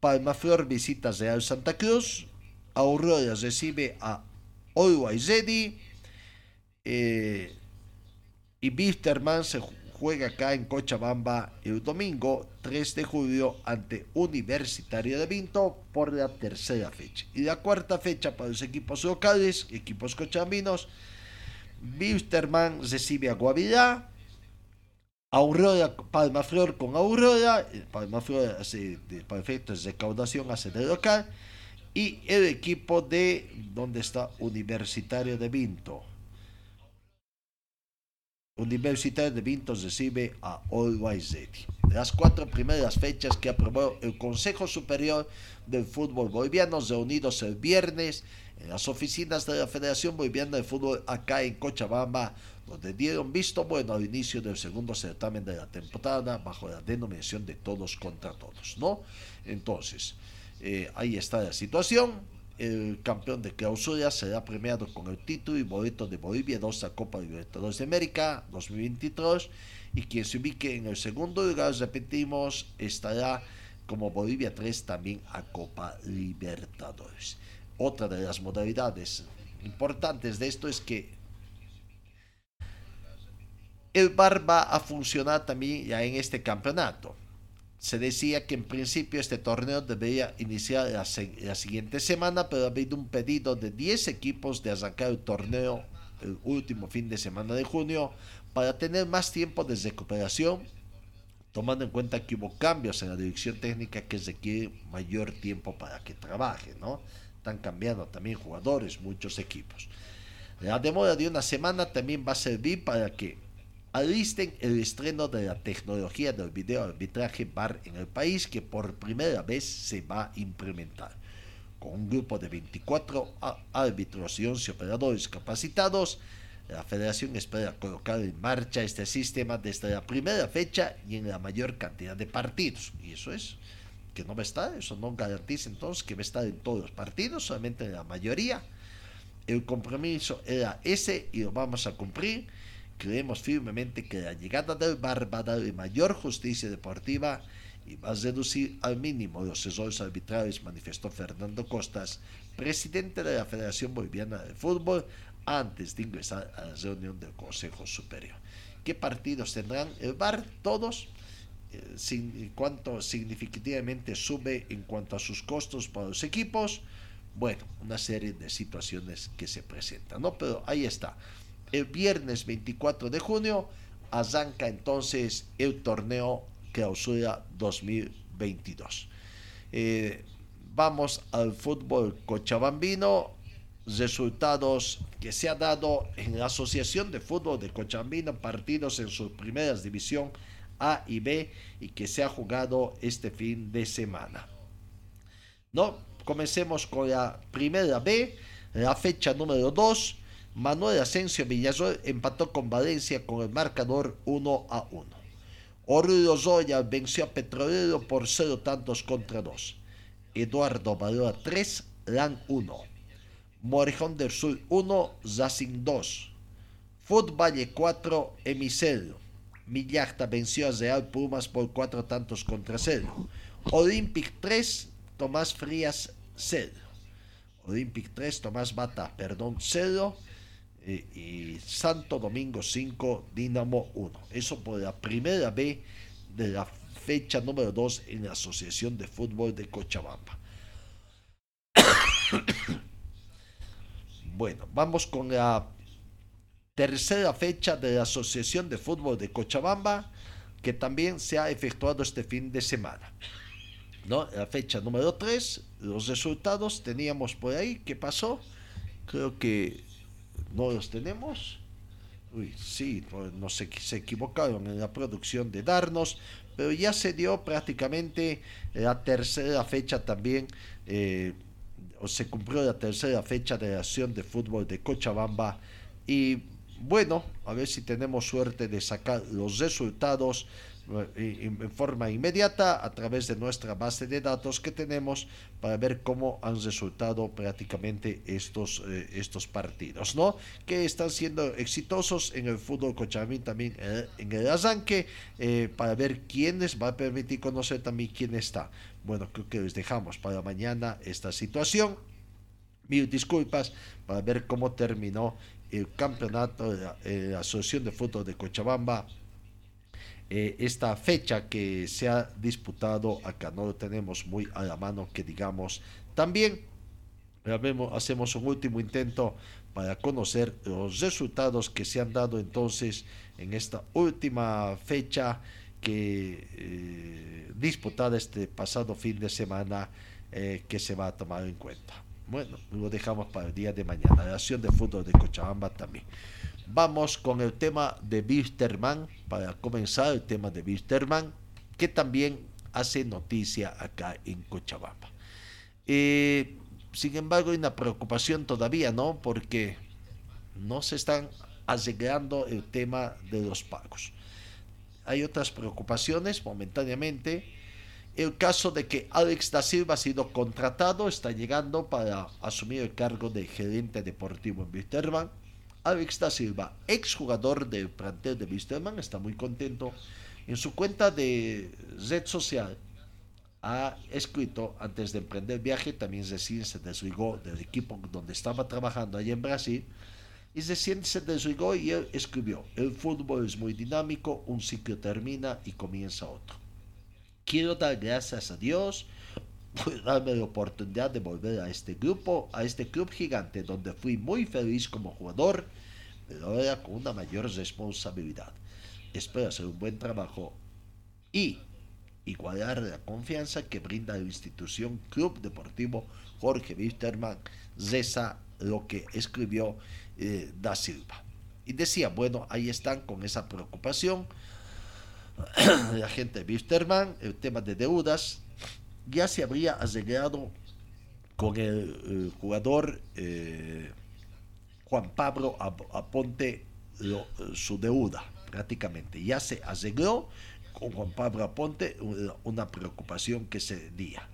Palmaflor visita Real Santa Cruz, Aurora recibe a Always eh, y Wisterman se juega acá en Cochabamba el domingo 3 de julio ante Universitario de Vinto por la tercera fecha. Y la cuarta fecha para los equipos locales, equipos cochabambinos, Wisterman recibe a Guavirá, Aurora, Palmaflor con Aurora, Palmaflor hace, para efectos de recaudación hace de local, y el equipo de donde está Universitario de Vinto. Universitario de Vintos recibe a Always Ready. Las cuatro primeras fechas que aprobó el Consejo Superior del Fútbol Boliviano, reunidos el viernes en las oficinas de la Federación Boliviana de Fútbol acá en Cochabamba, donde dieron visto bueno al inicio del segundo certamen de la temporada bajo la denominación de todos contra todos, ¿no? Entonces, eh, ahí está la situación el campeón de clausura será premiado con el título y boleto de Bolivia 2 a Copa Libertadores de América 2023 y quien se ubique en el segundo lugar, repetimos, estará como Bolivia 3 también a Copa Libertadores. Otra de las modalidades importantes de esto es que el VAR va a funcionar también ya en este campeonato se decía que en principio este torneo debería iniciar la, siguiente semana, pero ha habido un pedido de 10 equipos de arrancar el torneo el último fin de semana de junio para tener más tiempo de recuperación, tomando en cuenta que hubo cambios en la dirección técnica que requiere mayor tiempo para que trabaje, ¿no? Están cambiando también jugadores, muchos equipos. La demora de una semana también va a servir para que alisten el estreno de la tecnología del video arbitraje VAR en el país que por primera vez se va a implementar. con un grupo de 24 árbitros y 11 operadores capacitados, la federación espera colocar en marcha este sistema desde la primera fecha y en la mayor cantidad de partidos. Y eso es que no va a estar, eso no garantiza entonces que va a estar en todos los partidos, solamente en la mayoría. El compromiso era ese y lo vamos a cumplir. Creemos firmemente que la llegada del VAR va a darle mayor justicia deportiva y va a reducir al mínimo los errores arbitrales, manifestó Fernando Costas, presidente de la Federación Boliviana de Fútbol, antes de ingresar a la reunión del Consejo Superior. ¿Qué partidos tendrán el VAR? Todos. Sin, cuánto significativamente sube en cuanto a sus costos para los equipos. Bueno, una serie de situaciones que se presentan, ¿no? Pero ahí está. El viernes 24 de junio arranca entonces el torneo clausura 2022. Eh, vamos al fútbol cochabambino resultados que se ha dado en la Asociación de Fútbol de Cochabamba, partidos en sus primeras división A y B y que se ha jugado este fin de semana. No, comencemos con la primera B, la fecha número 2. Manuel Asensio Villasol empató con Valencia con el marcador 1 a 1. Orlando Zoya venció a Petrolero por 0 tantos contra 2. Eduardo Valora 3, LAN 1. Morejón del Sur 1, Racing 2. Foot Valle 4, Emicel. Millacta venció a Real Pumas por 4 tantos contra 0. Olympic 3, Tomás Frías 0. Olympic 3, Tomás Bata, perdón, 0. Eh, y Santo Domingo 5, Dinamo 1. Eso por la primera vez de la fecha número 2 en la Asociación de Fútbol de Cochabamba. Bueno, vamos con la tercera fecha de la Asociación de Fútbol de Cochabamba, que también se ha efectuado este fin de semana. ¿No? La fecha número 3, los resultados teníamos por ahí, ¿qué pasó? Creo que no los tenemos. Uy, sí, no se, se equivocaron en la producción de darnos, pero ya se dio prácticamente la tercera fecha también. Eh, se cumplió la tercera fecha de la acción de fútbol de Cochabamba y bueno, a ver si tenemos suerte de sacar los resultados eh, en forma inmediata a través de nuestra base de datos que tenemos para ver cómo han resultado prácticamente estos, eh, estos partidos, ¿no? Que están siendo exitosos en el fútbol cochabamín también eh, en el arranque para ver quiénes va a permitir conocer también quién está. Bueno, creo que les dejamos para mañana esta situación. Mil disculpas para ver cómo terminó el campeonato de la, Asociación de Fútbol de Cochabamba. Eh, esta fecha que se ha disputado acá no lo tenemos muy a la mano que digamos también hacemos un último intento para conocer los resultados que se han dado entonces en esta última fecha que eh, disputada este pasado fin de semana eh, que se va a tomar en cuenta. Bueno, lo dejamos para el día de mañana. La acción de fútbol de Cochabamba también. Vamos con el tema de Wisterman, para comenzar el tema de Wisterman, que también hace noticia acá en Cochabamba. Eh, sin embargo, hay una preocupación todavía, ¿no? Porque no se están arreglando el tema de los pagos hay otras preocupaciones momentáneamente. El caso de que Alex da Silva ha sido contratado, está llegando para asumir el cargo de gerente deportivo en Wisterman. Alex da Silva, exjugador del plantel de Wisterman, está muy contento. En su cuenta de red social ha escrito, antes de emprender viaje, también recién se desligó del equipo donde estaba trabajando allá en Brasil y recién se desligó y él escribió, el fútbol es muy dinámico, un ciclo termina y comienza otro. Quiero dar gracias a Dios por darme la oportunidad de volver a este grupo, a este club gigante donde fui muy feliz como jugador, pero ahora con una mayor responsabilidad. Espero hacer un buen trabajo y igualar la confianza que brinda la institución Club Deportivo Jorge Wisterman, Zesa, lo que escribió eh, da Silva. Y decía, bueno, ahí están con esa preocupación. La gente de Wisterman, el tema de deudas, ya se habría arreglado con el, jugador eh, Juan Pablo Aponte su deuda prácticamente. Ya se arregló con Juan Pablo Aponte una preocupación que se día.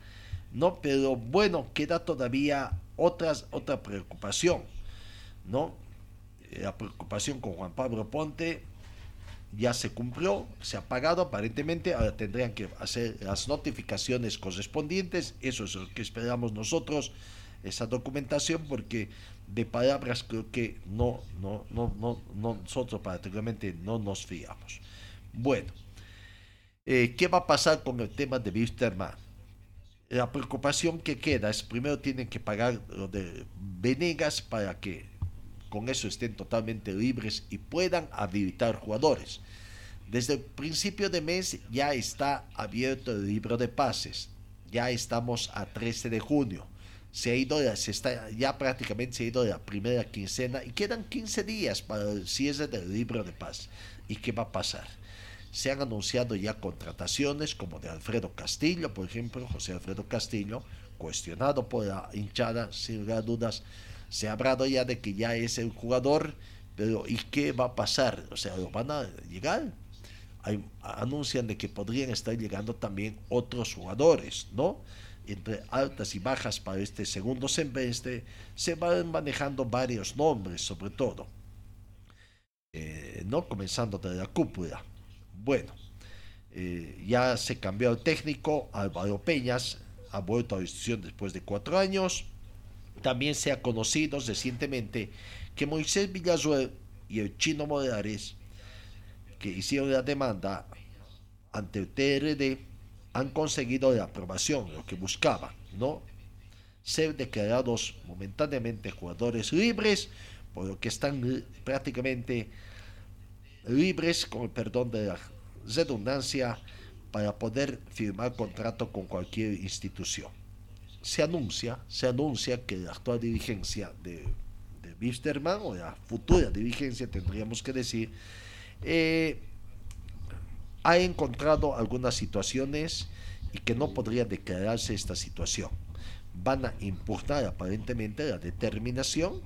¿no? Pero bueno, queda todavía otras, otra preocupación, ¿no? La preocupación con Juan Pablo Ponte ya se cumplió, se ha pagado aparentemente, ahora tendrían que hacer las notificaciones correspondientes, eso es lo que esperamos nosotros, esa documentación, porque de palabras creo que no, no, no, no, nosotros particularmente no nos fiamos. Bueno, eh, ¿qué va a pasar con el tema de Wisterman? La preocupación que queda es primero tienen que pagar lo de Venegas para que con eso estén totalmente libres y puedan habilitar jugadores. Desde el principio de mes ya está abierto el libro de pases. Ya estamos a 13 de junio. Se ha ido, ya prácticamente se ha ido la primera quincena y quedan 15 días para el cierre del libro de pases. ¿Y qué va a pasar? Se han anunciado ya contrataciones como de Alfredo Castillo, por ejemplo, José Alfredo Castillo, cuestionado por la hinchada, sin lugar dudas se ha hablado ya de que ya es el jugador, pero ¿y qué va a pasar? O sea, ¿lo van a llegar? Anuncian de que podrían estar llegando también otros jugadores, ¿no? Entre altas y bajas para este segundo semestre se van manejando varios nombres, sobre todo, eh, ¿no? Comenzando de la cúpula. Bueno, eh, ya se cambió el técnico, Álvaro Peñas ha vuelto a la institución después de cuatro años también se ha conocido recientemente que Moisés Villasuel y el chino Morales, que hicieron la demanda ante el TRD, han conseguido la aprobación, lo que buscaban, ¿no? Ser declarados momentáneamente jugadores libres, por lo que están prácticamente libres, con el perdón de la redundancia, para poder firmar contrato con cualquier institución se anuncia, se anuncia que la actual dirigencia de, de Wisterman, o la futura dirigencia, tendríamos que decir, eh, ha encontrado algunas situaciones y que no podría declararse esta situación. Van a importar aparentemente la determinación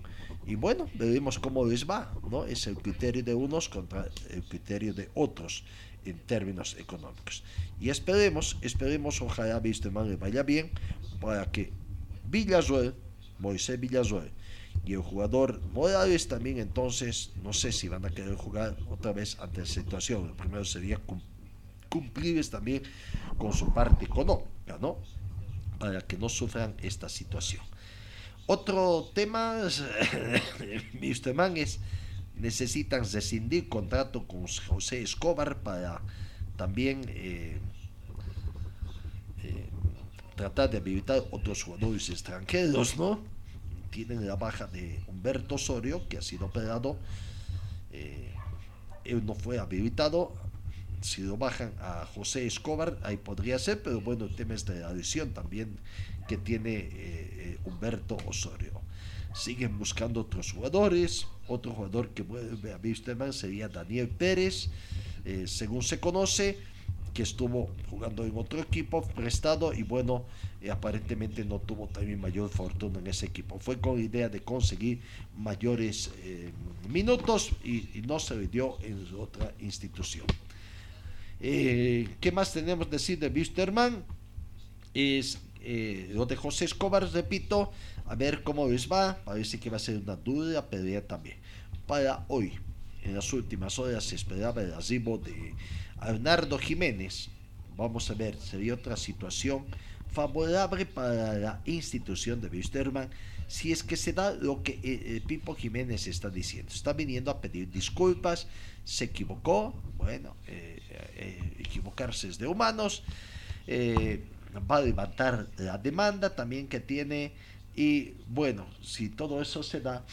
y bueno, veremos cómo les va, ¿no? Es el criterio de unos contra el criterio de otros en términos económicos. Y esperemos, esperemos, ojalá Wisterman le vaya bien, para que Villasuel, Moisés Villasuel y el jugador Morales también entonces no sé si van a querer jugar otra vez ante la situación. Lo primero sería cumplir también con su parte económica, ¿no? Para que no sufran esta situación. Otro tema, mis es, necesitan rescindir contrato con José Escobar para también eh, eh, tratar de habilitar otros jugadores extranjeros, ¿no? Tienen la baja de Humberto Osorio, que ha sido operado. Eh, él no fue habilitado. Si lo bajan a José Escobar, ahí podría ser, pero bueno, el tema es de la lesión también que tiene Humberto Osorio. Siguen buscando otros jugadores. Otro jugador que vuelve a Wisterman sería Daniel Pérez. según se conoce, que estuvo jugando en otro equipo prestado y bueno, eh, aparentemente no tuvo también mayor fortuna en ese equipo. Fue con la idea de conseguir mayores eh, minutos y, no se le dio en otra institución. Eh, ¿Qué más tenemos decir de Wisterman? Es lo de José Escobar, repito, a ver cómo les va. Parece que va a ser una dura pelea también. Para hoy, en las últimas horas se esperaba el arribo de Arnardo Jiménez. Vamos a ver, sería otra situación favorable para la institución de Wisterman si es que se da lo que eh, eh, Pipo Jiménez está diciendo. Está viniendo a pedir disculpas, se equivocó, bueno, eh, equivocarse es de humanos, va a levantar la demanda también que tiene y bueno, si todo eso se da,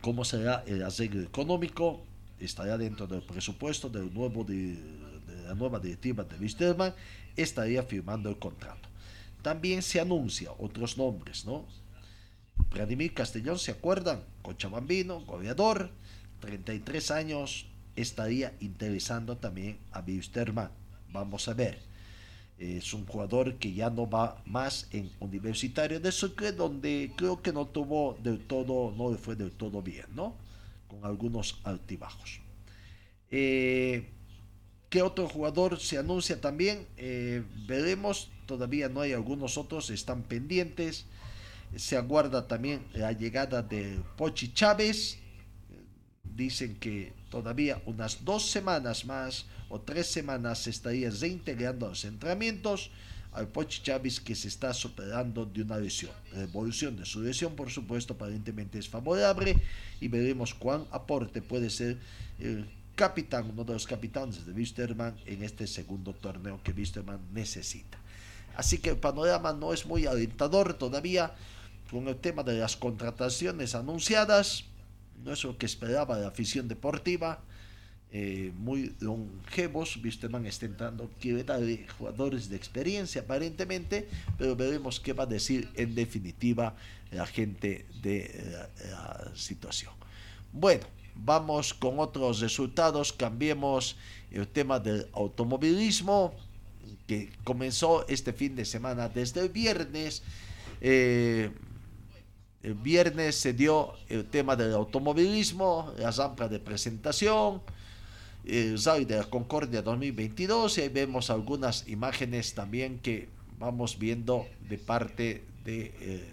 ¿cómo será el arreglo económico? estará dentro del presupuesto del nuevo de, la nueva directiva de Wisterman, estaría firmando el contrato. También se anuncia otros nombres, ¿no? Vladimir Castellón, ¿se acuerdan? Cochabambino, goleador, 33 años, estaría interesando también a Wisterman. Vamos a ver. Es un jugador que ya no va más en Universitario de Sucre, donde creo que no tuvo del todo, no fue del todo bien, ¿no? Con algunos altibajos. Eh, ¿Qué otro jugador se anuncia también? Eh, veremos, todavía no hay algunos otros, están pendientes. Se aguarda también la llegada de Pochi Chávez. Dicen que todavía unas dos semanas más o tres semanas se estaría reintegrando a los entrenamientos al Pochi Chávez que se está superando de una lesión. La evolución de su lesión, por supuesto, aparentemente es favorable y veremos cuán aporte puede ser el capitán, uno de los capitanes de Wisterman en este segundo torneo que Wisterman necesita. Así que el panorama no es muy alentador todavía con el tema de las contrataciones anunciadas. No es lo que esperaba la afición deportiva. Eh, muy longevos. Wisterman está entrando, darle jugadores de experiencia aparentemente, pero veremos qué va a decir en definitiva la gente de la situación. Bueno, Vamos con otros resultados. Cambiemos el tema del automovilismo que comenzó este fin de semana desde el viernes. Eh, el viernes se dio el tema del automovilismo, la zampa de presentación, el Rally de la Concordia 2022 y ahí vemos algunas imágenes también que vamos viendo de parte de, eh,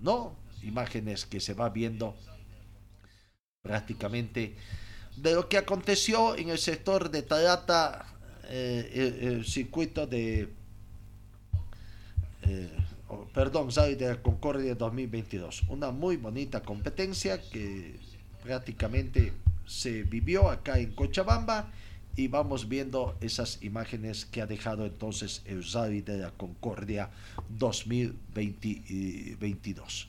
no, imágenes que se va viendo prácticamente de lo que aconteció en el sector de Tarata, eh, el, circuito de, eh, perdón, de la Concordia 2022. Una muy bonita competencia que prácticamente se vivió acá en Cochabamba y vamos viendo esas imágenes que ha dejado entonces el Rally de la Concordia 2022.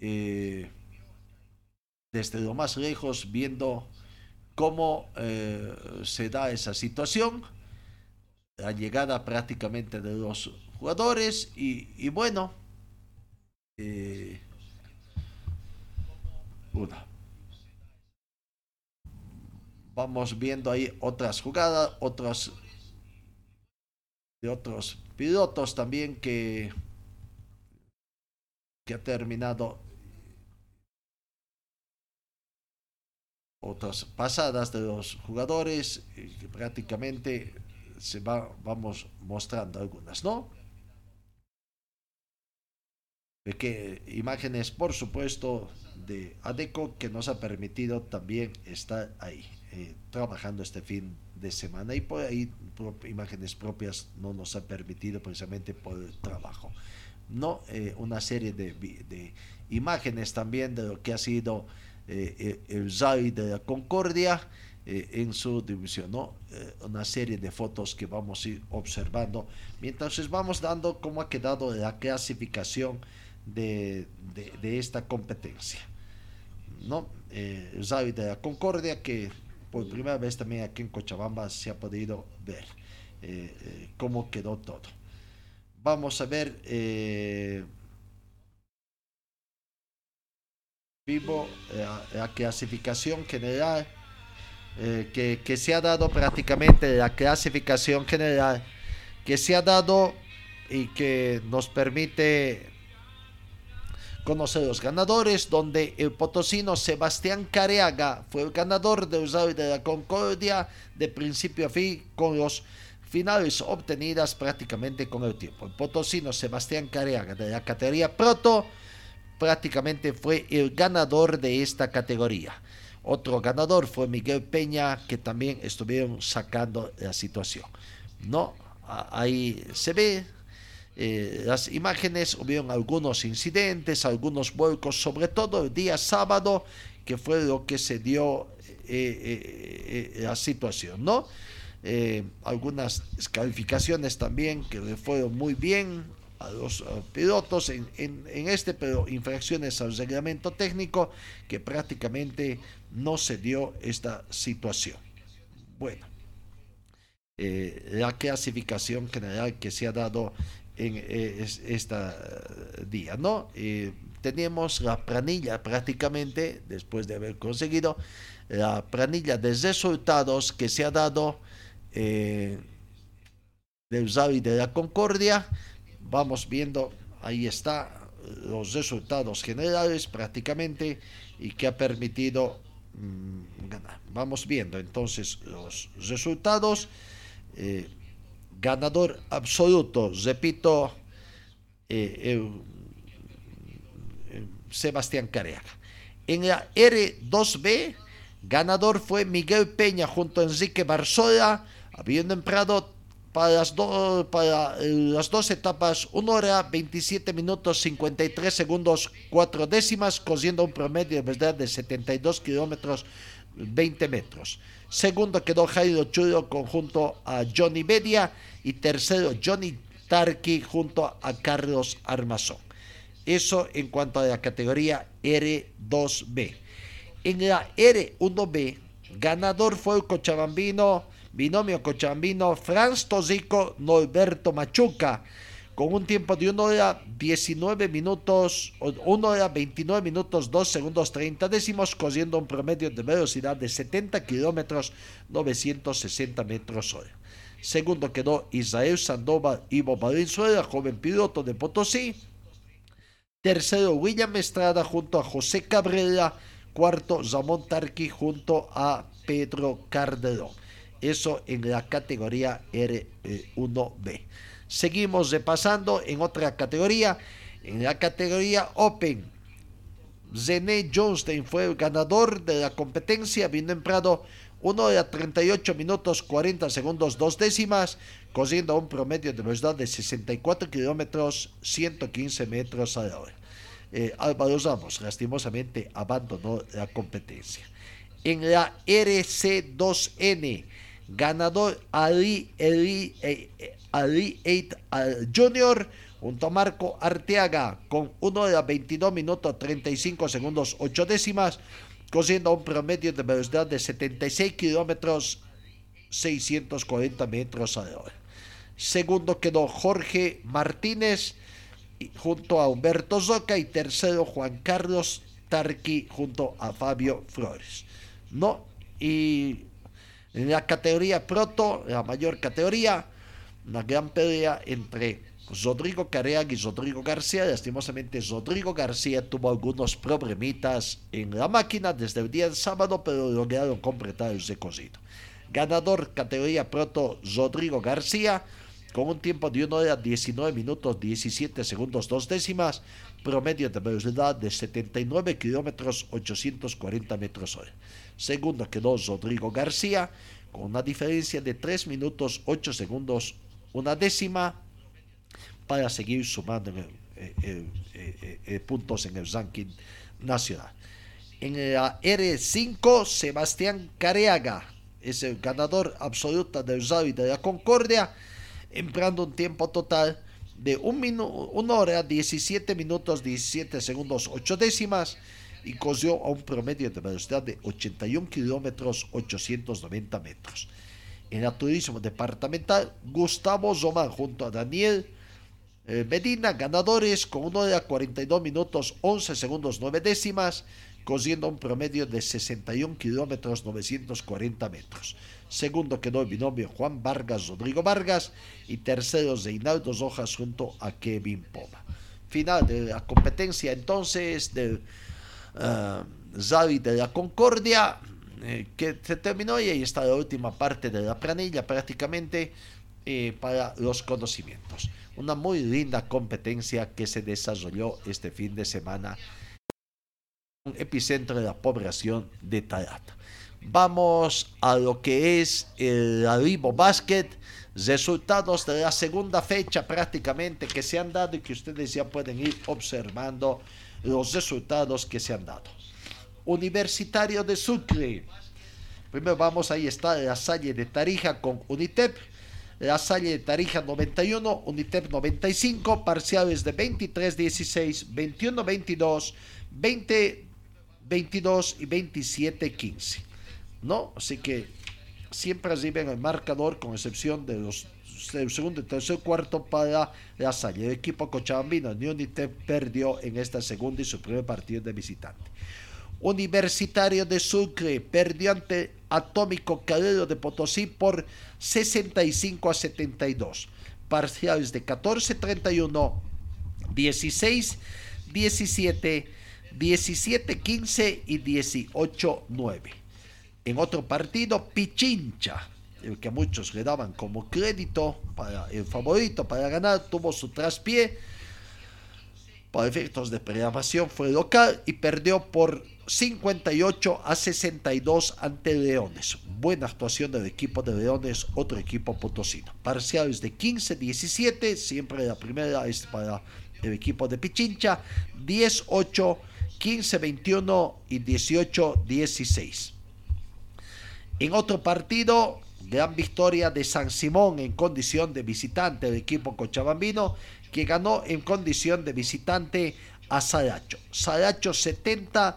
Eh, desde lo más lejos viendo cómo eh, se da esa situación, la llegada prácticamente de los jugadores y, bueno, eh, vamos viendo ahí otras jugadas, otros de otros pilotos también que que ha terminado otras pasadas de los jugadores, que prácticamente se va, vamos mostrando algunas, ¿no? Que imágenes, por supuesto, de ADECO que nos ha permitido también estar ahí, eh, trabajando este fin de semana y por ahí imágenes propias no nos ha permitido precisamente por el trabajo. No, eh, una serie de, de imágenes también de lo que ha sido eh, el Zai de la Concordia en su división, ¿no? una serie de fotos que vamos a ir observando mientras vamos dando cómo ha quedado la clasificación de, de, esta competencia. ¿no? Zai de la Concordia que por primera vez también aquí en Cochabamba se ha podido ver cómo quedó todo. Vamos a ver vivo la, clasificación general eh, que, que, se ha dado prácticamente la clasificación general que se ha dado y que nos permite conocer los ganadores donde el potosino Sebastián Careaga fue el ganador de de la Concordia de principio a fin con los finales obtenidas prácticamente con el tiempo. El potosino Sebastián Careaga de la categoría Proto prácticamente fue el ganador de esta categoría. Otro ganador fue Miguel Peña, que también estuvieron sacando la situación. No, ahí se ve eh, las imágenes, hubieron algunos incidentes, algunos vuelcos, sobre todo el día sábado, que fue lo que se dio eh, eh, la situación, ¿no? algunas calificaciones también que le fueron muy bien, a los pilotos en, este, pero infracciones al reglamento técnico que prácticamente no se dio esta situación. Bueno, la clasificación general que se ha dado en este día, ¿no? Eh, tenemos la planilla prácticamente, después de haber conseguido, la planilla de resultados que se ha dado del Zavi de la Concordia. Vamos viendo, ahí está los resultados generales prácticamente y que ha permitido mm, ganar. Vamos viendo entonces los resultados. Eh, ganador absoluto, repito, eh, Sebastián Careaga. En la R2B, ganador fue Miguel Peña junto a Enrique Barzola, habiendo empleado para las, para eh, las dos etapas 1 hora 27 minutos 53 segundos 4 décimas, cogiendo un promedio de verdad de 72 kilómetros 20 metros. Segundo quedó Jairo Chulo conjunto a Johnny Bedia y tercero Johnny Tarki junto a Carlos Armazón. Eso en cuanto a la categoría R2B. En la R1B, ganador fue el cochabambino, binomio cochabambino Franz Tosico Norberto Machuca, con un tiempo de 1 hora 19 minutos, 1 hora 29 minutos 2 segundos 30 décimos, cogiendo un promedio de velocidad de 70 kilómetros 960 metros hora. Segundo quedó Israel Sandoval Ivo Valenzuela, joven piloto de Potosí, Tercero, William Estrada junto a José Cabrera. Cuarto, Ramón Tarqui junto a Pedro Cardelón. Eso en la categoría R1B. Seguimos repasando en otra categoría. En la categoría Open, Zené Johnstein fue el ganador de la competencia, Vino en Prado 1 hora 38 minutos 40 segundos dos décimas, corriendo a un promedio de velocidad de 64 kilómetros 115 metros a la hora. Eh, Álvaro Ramos lastimosamente abandonó la competencia. En la RC2N, ganador Ali, eh, eh, Ali Junior junto a Marco Arteaga con 1 hora 22 minutos 35 segundos 8 décimas cogiendo un promedio de velocidad de 76 kilómetros 640 metros a la hora. Segundo quedó Jorge Martínez junto a Humberto Zoca y tercero Juan Carlos Tarqui junto a Fabio Flores. No, y en la categoría proto, la mayor categoría, una gran pelea entre Rodrigo Careaga y Rodrigo García. Lastimosamente, Rodrigo García tuvo algunos problemitas en la máquina desde el día sábado, pero lograron completar el recorrido. Ganador categoría proto, Rodrigo García, con un tiempo de 1 hora 19 minutos 17 segundos 2 décimas, promedio de velocidad de 79 kilómetros 840 metros hora. Segundo quedó Rodrigo García, con una diferencia de 3 minutos 8 segundos una décima para seguir sumando eh, eh, puntos en el ranking nacional. En la R5, Sebastián Careaga es el ganador absoluto del Rally de la Concordia, empleando un tiempo total de 1 hora 17 minutos 17 segundos 8 décimas y cogió a un promedio de velocidad de 81 kilómetros 890 metros. En el turismo departamental, Gustavo Zomán junto a Daniel Medina, ganadores con 1 hora 42 minutos 11 segundos 9 décimas, cogiendo un promedio de 61 kilómetros 940 metros. Segundo quedó el binomio Juan Vargas, Rodrigo Vargas y tercero Reinaldo Rojas junto a Kevin Poma. Final de la competencia entonces del uh, de la Concordia eh, que se terminó y ahí está la última parte de la planilla prácticamente eh, para los conocimientos una muy linda competencia que se desarrolló este fin de semana el epicentro de la población de Tarata. Vamos a lo que es el Arribo Basket, resultados de la segunda fecha prácticamente que se han dado y que ustedes ya pueden ir observando los resultados que se han dado. Universitario de Sucre. Primero vamos, ahí está la Salle de Tarija con Unitep la Salle de Tarija 91, Unitep 95, parciales de 23-16, 21-22, 20-22 y 27-15. ¿No? Así que siempre en el marcador, con excepción de los del segundo y tercer cuarto para la Salle. El equipo cochabambino, Unitep, perdió en esta segunda y su primer partido de visitante. Universitario de Sucre perdió ante Atómico Calero de Potosí por 65 a 72. Parciales de 14-31, 16, 17, 17-15 y 18-9. En otro partido, Pichincha, el que muchos le daban como crédito para el favorito para ganar, tuvo su traspié. Para efectos de programación fue local y perdió por 58 a 62 ante Leones. Buena actuación del equipo de Leones, otro equipo potosino. Parciales de 15-17, siempre la primera es para el equipo de Pichincha, 10-8, 15-21 y 18-16. En otro partido, gran victoria de San Simón en condición de visitante del equipo cochabambino, que ganó en condición de visitante a Saracho. Saracho 70,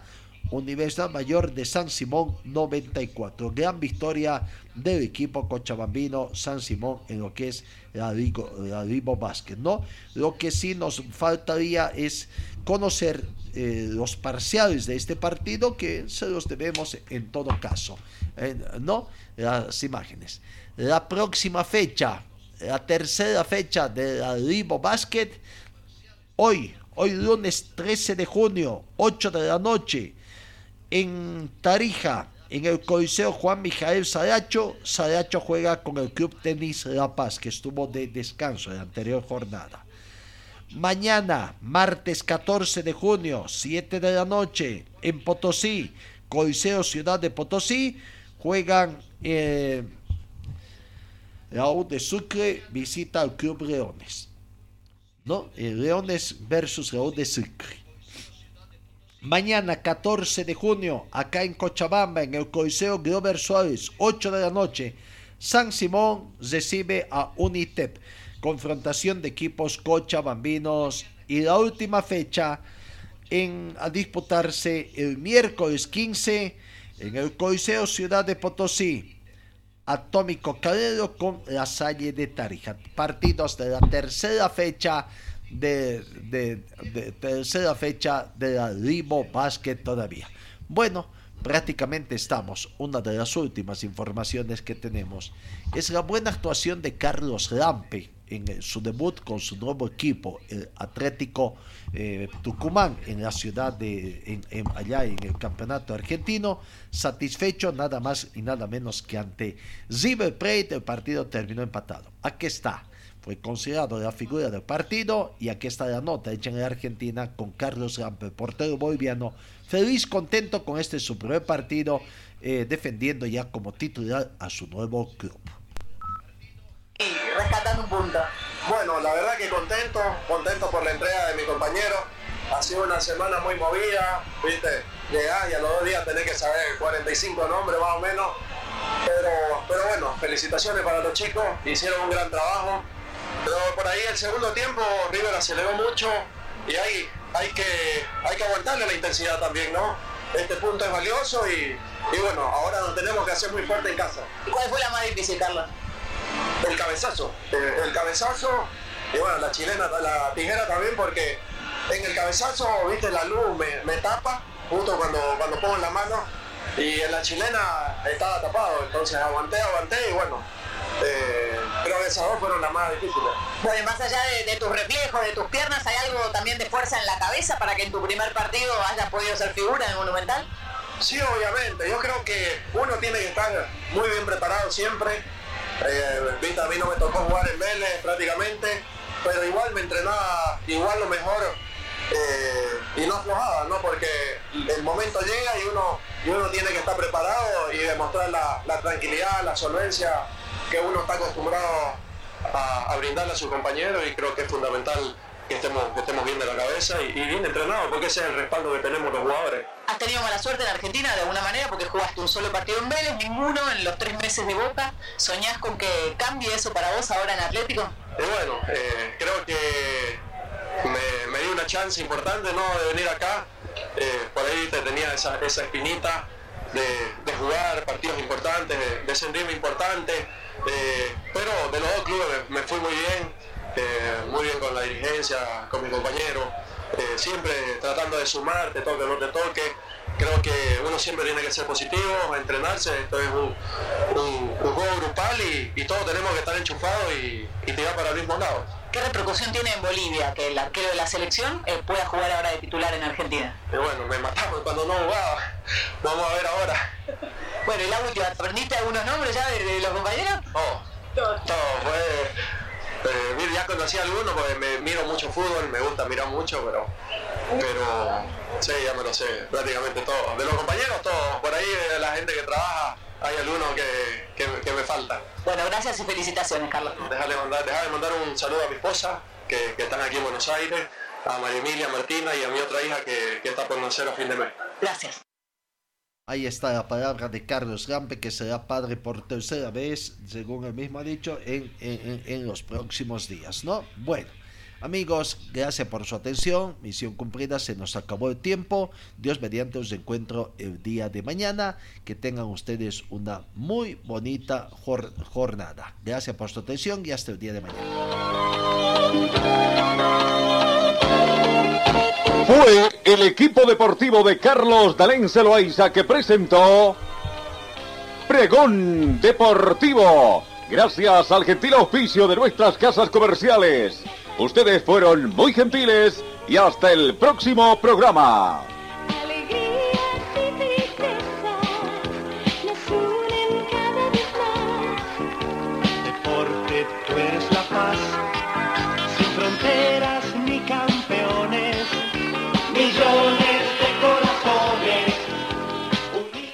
Universidad Mayor de San Simón 94. Gran victoria del equipo cochabambino San Simón en lo que es la Vivo Básquet, ¿no? Lo que sí nos faltaría es conocer eh, los parciales de este partido que se los debemos en todo caso, ¿no? Las imágenes. La próxima fecha, la tercera fecha de la Vivo Básquet, hoy, hoy lunes 13 de junio, 8 de la noche, en Tarija, en el Coliseo Juan Mijael Saracho, Saracho juega con el Club Tenis La Paz, que estuvo de descanso en la anterior jornada. Mañana, martes 14 de junio, 7 de la noche, en Potosí, Coliseo Ciudad de Potosí, juegan eh, la U de Sucre, visita al Club Leones. ¿No? Eh, Leones versus la U de Sucre. Mañana 14 de junio, acá en Cochabamba, en el Coliseo Grover Suárez, 8 de la noche, San Simón recibe a UNITEP. Confrontación de equipos cochabambinos y la última fecha en a disputarse el miércoles 15 en el Coliseo Ciudad de Potosí. Atómico Calero con la Salle de Tarija. Partidos de la tercera fecha de, tercera fecha de la Libo Basket todavía. Bueno, prácticamente estamos. Una de las últimas informaciones que tenemos es la buena actuación de Carlos Lampe en su debut con su nuevo equipo, el Atlético eh, Tucumán, en la ciudad de allá en el campeonato argentino, satisfecho nada más y nada menos que ante River Plate, el partido terminó empatado. Aquí está fue considerado la figura del partido y aquí está la nota hecha en la Argentina con Carlos Rampe, portero boliviano, feliz, contento con este su primer partido, eh, defendiendo ya como titular a su nuevo club. Y. Bueno, la verdad que contento, contento por la entrega de mi compañero. Ha sido una semana muy movida, viste, llegar y a los dos días tener que saber 45 nombres más o menos. Pero, pero bueno, felicitaciones para los chicos, hicieron un gran trabajo pero por ahí el segundo tiempo River aceleró mucho y hay, hay, que, hay que aguantarle la intensidad también, ¿no? Este punto es valioso y, bueno, ahora nos tenemos que hacer muy fuerte en casa. ¿Y cuál fue la más difícil, Carlos? El cabezazo. El, cabezazo y bueno, la chilena, la tijera también porque en el cabezazo, viste, la luz me, me tapa justo cuando, cuando pongo la mano y en la chilena estaba tapado, entonces aguanté, aguanté y bueno, eh, creo que esas dos fueron las más difíciles. Bueno, más allá de, tus reflejos, de tus piernas, ¿hay algo también de fuerza en la cabeza para que en tu primer partido hayas podido ser figura en el Monumental? Sí, obviamente. Yo creo que uno tiene que estar muy bien preparado siempre. Eh, a mí no me tocó jugar en Vélez prácticamente, pero igual me entrenaba igual lo mejor eh, y no aflojaba, ¿no? Porque el momento llega y uno, y uno tiene que estar preparado y demostrar la, la tranquilidad, la solvencia que uno está acostumbrado a, brindarle a su compañero y creo que es fundamental que estemos, estemos bien de la cabeza y, bien entrenados, porque ese es el respaldo que tenemos los jugadores. ¿Has tenido mala suerte en Argentina de alguna manera porque jugaste un solo partido en Vélez, ninguno en los tres meses de Boca? ¿Soñás con que cambie eso para vos ahora en Atlético? Y bueno, eh, creo que me, dio una chance importante ¿no? de venir acá. Eh, por ahí te tenía esa, esa espinita de, jugar partidos importantes, de, de sentirme importante. Eh, pero de los dos clubes me, fui muy bien, eh, muy bien con la dirigencia, con mi compañero, eh, siempre tratando de sumar, te toque o no te toque. creo que uno siempre tiene que ser positivo, entrenarse, esto es un, juego grupal y, todos tenemos que estar enchufados y, tirar para el mismo lado. ¿Qué repercusión tiene en Bolivia que el arquero de la selección eh, pueda jugar ahora de titular en Argentina? Y bueno, me matamos cuando no jugaba. Vamos a ver ahora. Bueno, y la última, ¿aprendiste algunos nombres ya de, los compañeros? Oh, todo, todo fue eh, ya conocí a algunos porque me miro mucho fútbol, me gusta mirar mucho, pero, pero sí, ya me lo sé, prácticamente todo. De los compañeros, todos. Por ahí de la gente que trabaja, hay algunos que, que, me faltan. Bueno, gracias y felicitaciones, Carlos. Déjale mandar, mandar un saludo a mi esposa, que, que están aquí en Buenos Aires, a María Emilia, Martina y a mi otra hija que, que está por nacer a fin de mes. Gracias. Ahí está la palabra de Carlos Gampe, que será padre por tercera vez, según él mismo ha dicho, en, en, los próximos días, ¿no? Bueno, amigos, gracias por su atención. Misión cumplida, se nos acabó el tiempo. Dios mediante os encuentro el día de mañana. Que tengan ustedes una muy bonita jornada. Gracias por su atención y hasta el día de mañana. Fue el equipo deportivo de Carlos Dalén Celoaiza que presentó Pregón Deportivo. Gracias al gentil auspicio de nuestras casas comerciales. Ustedes fueron muy gentiles y hasta el próximo programa.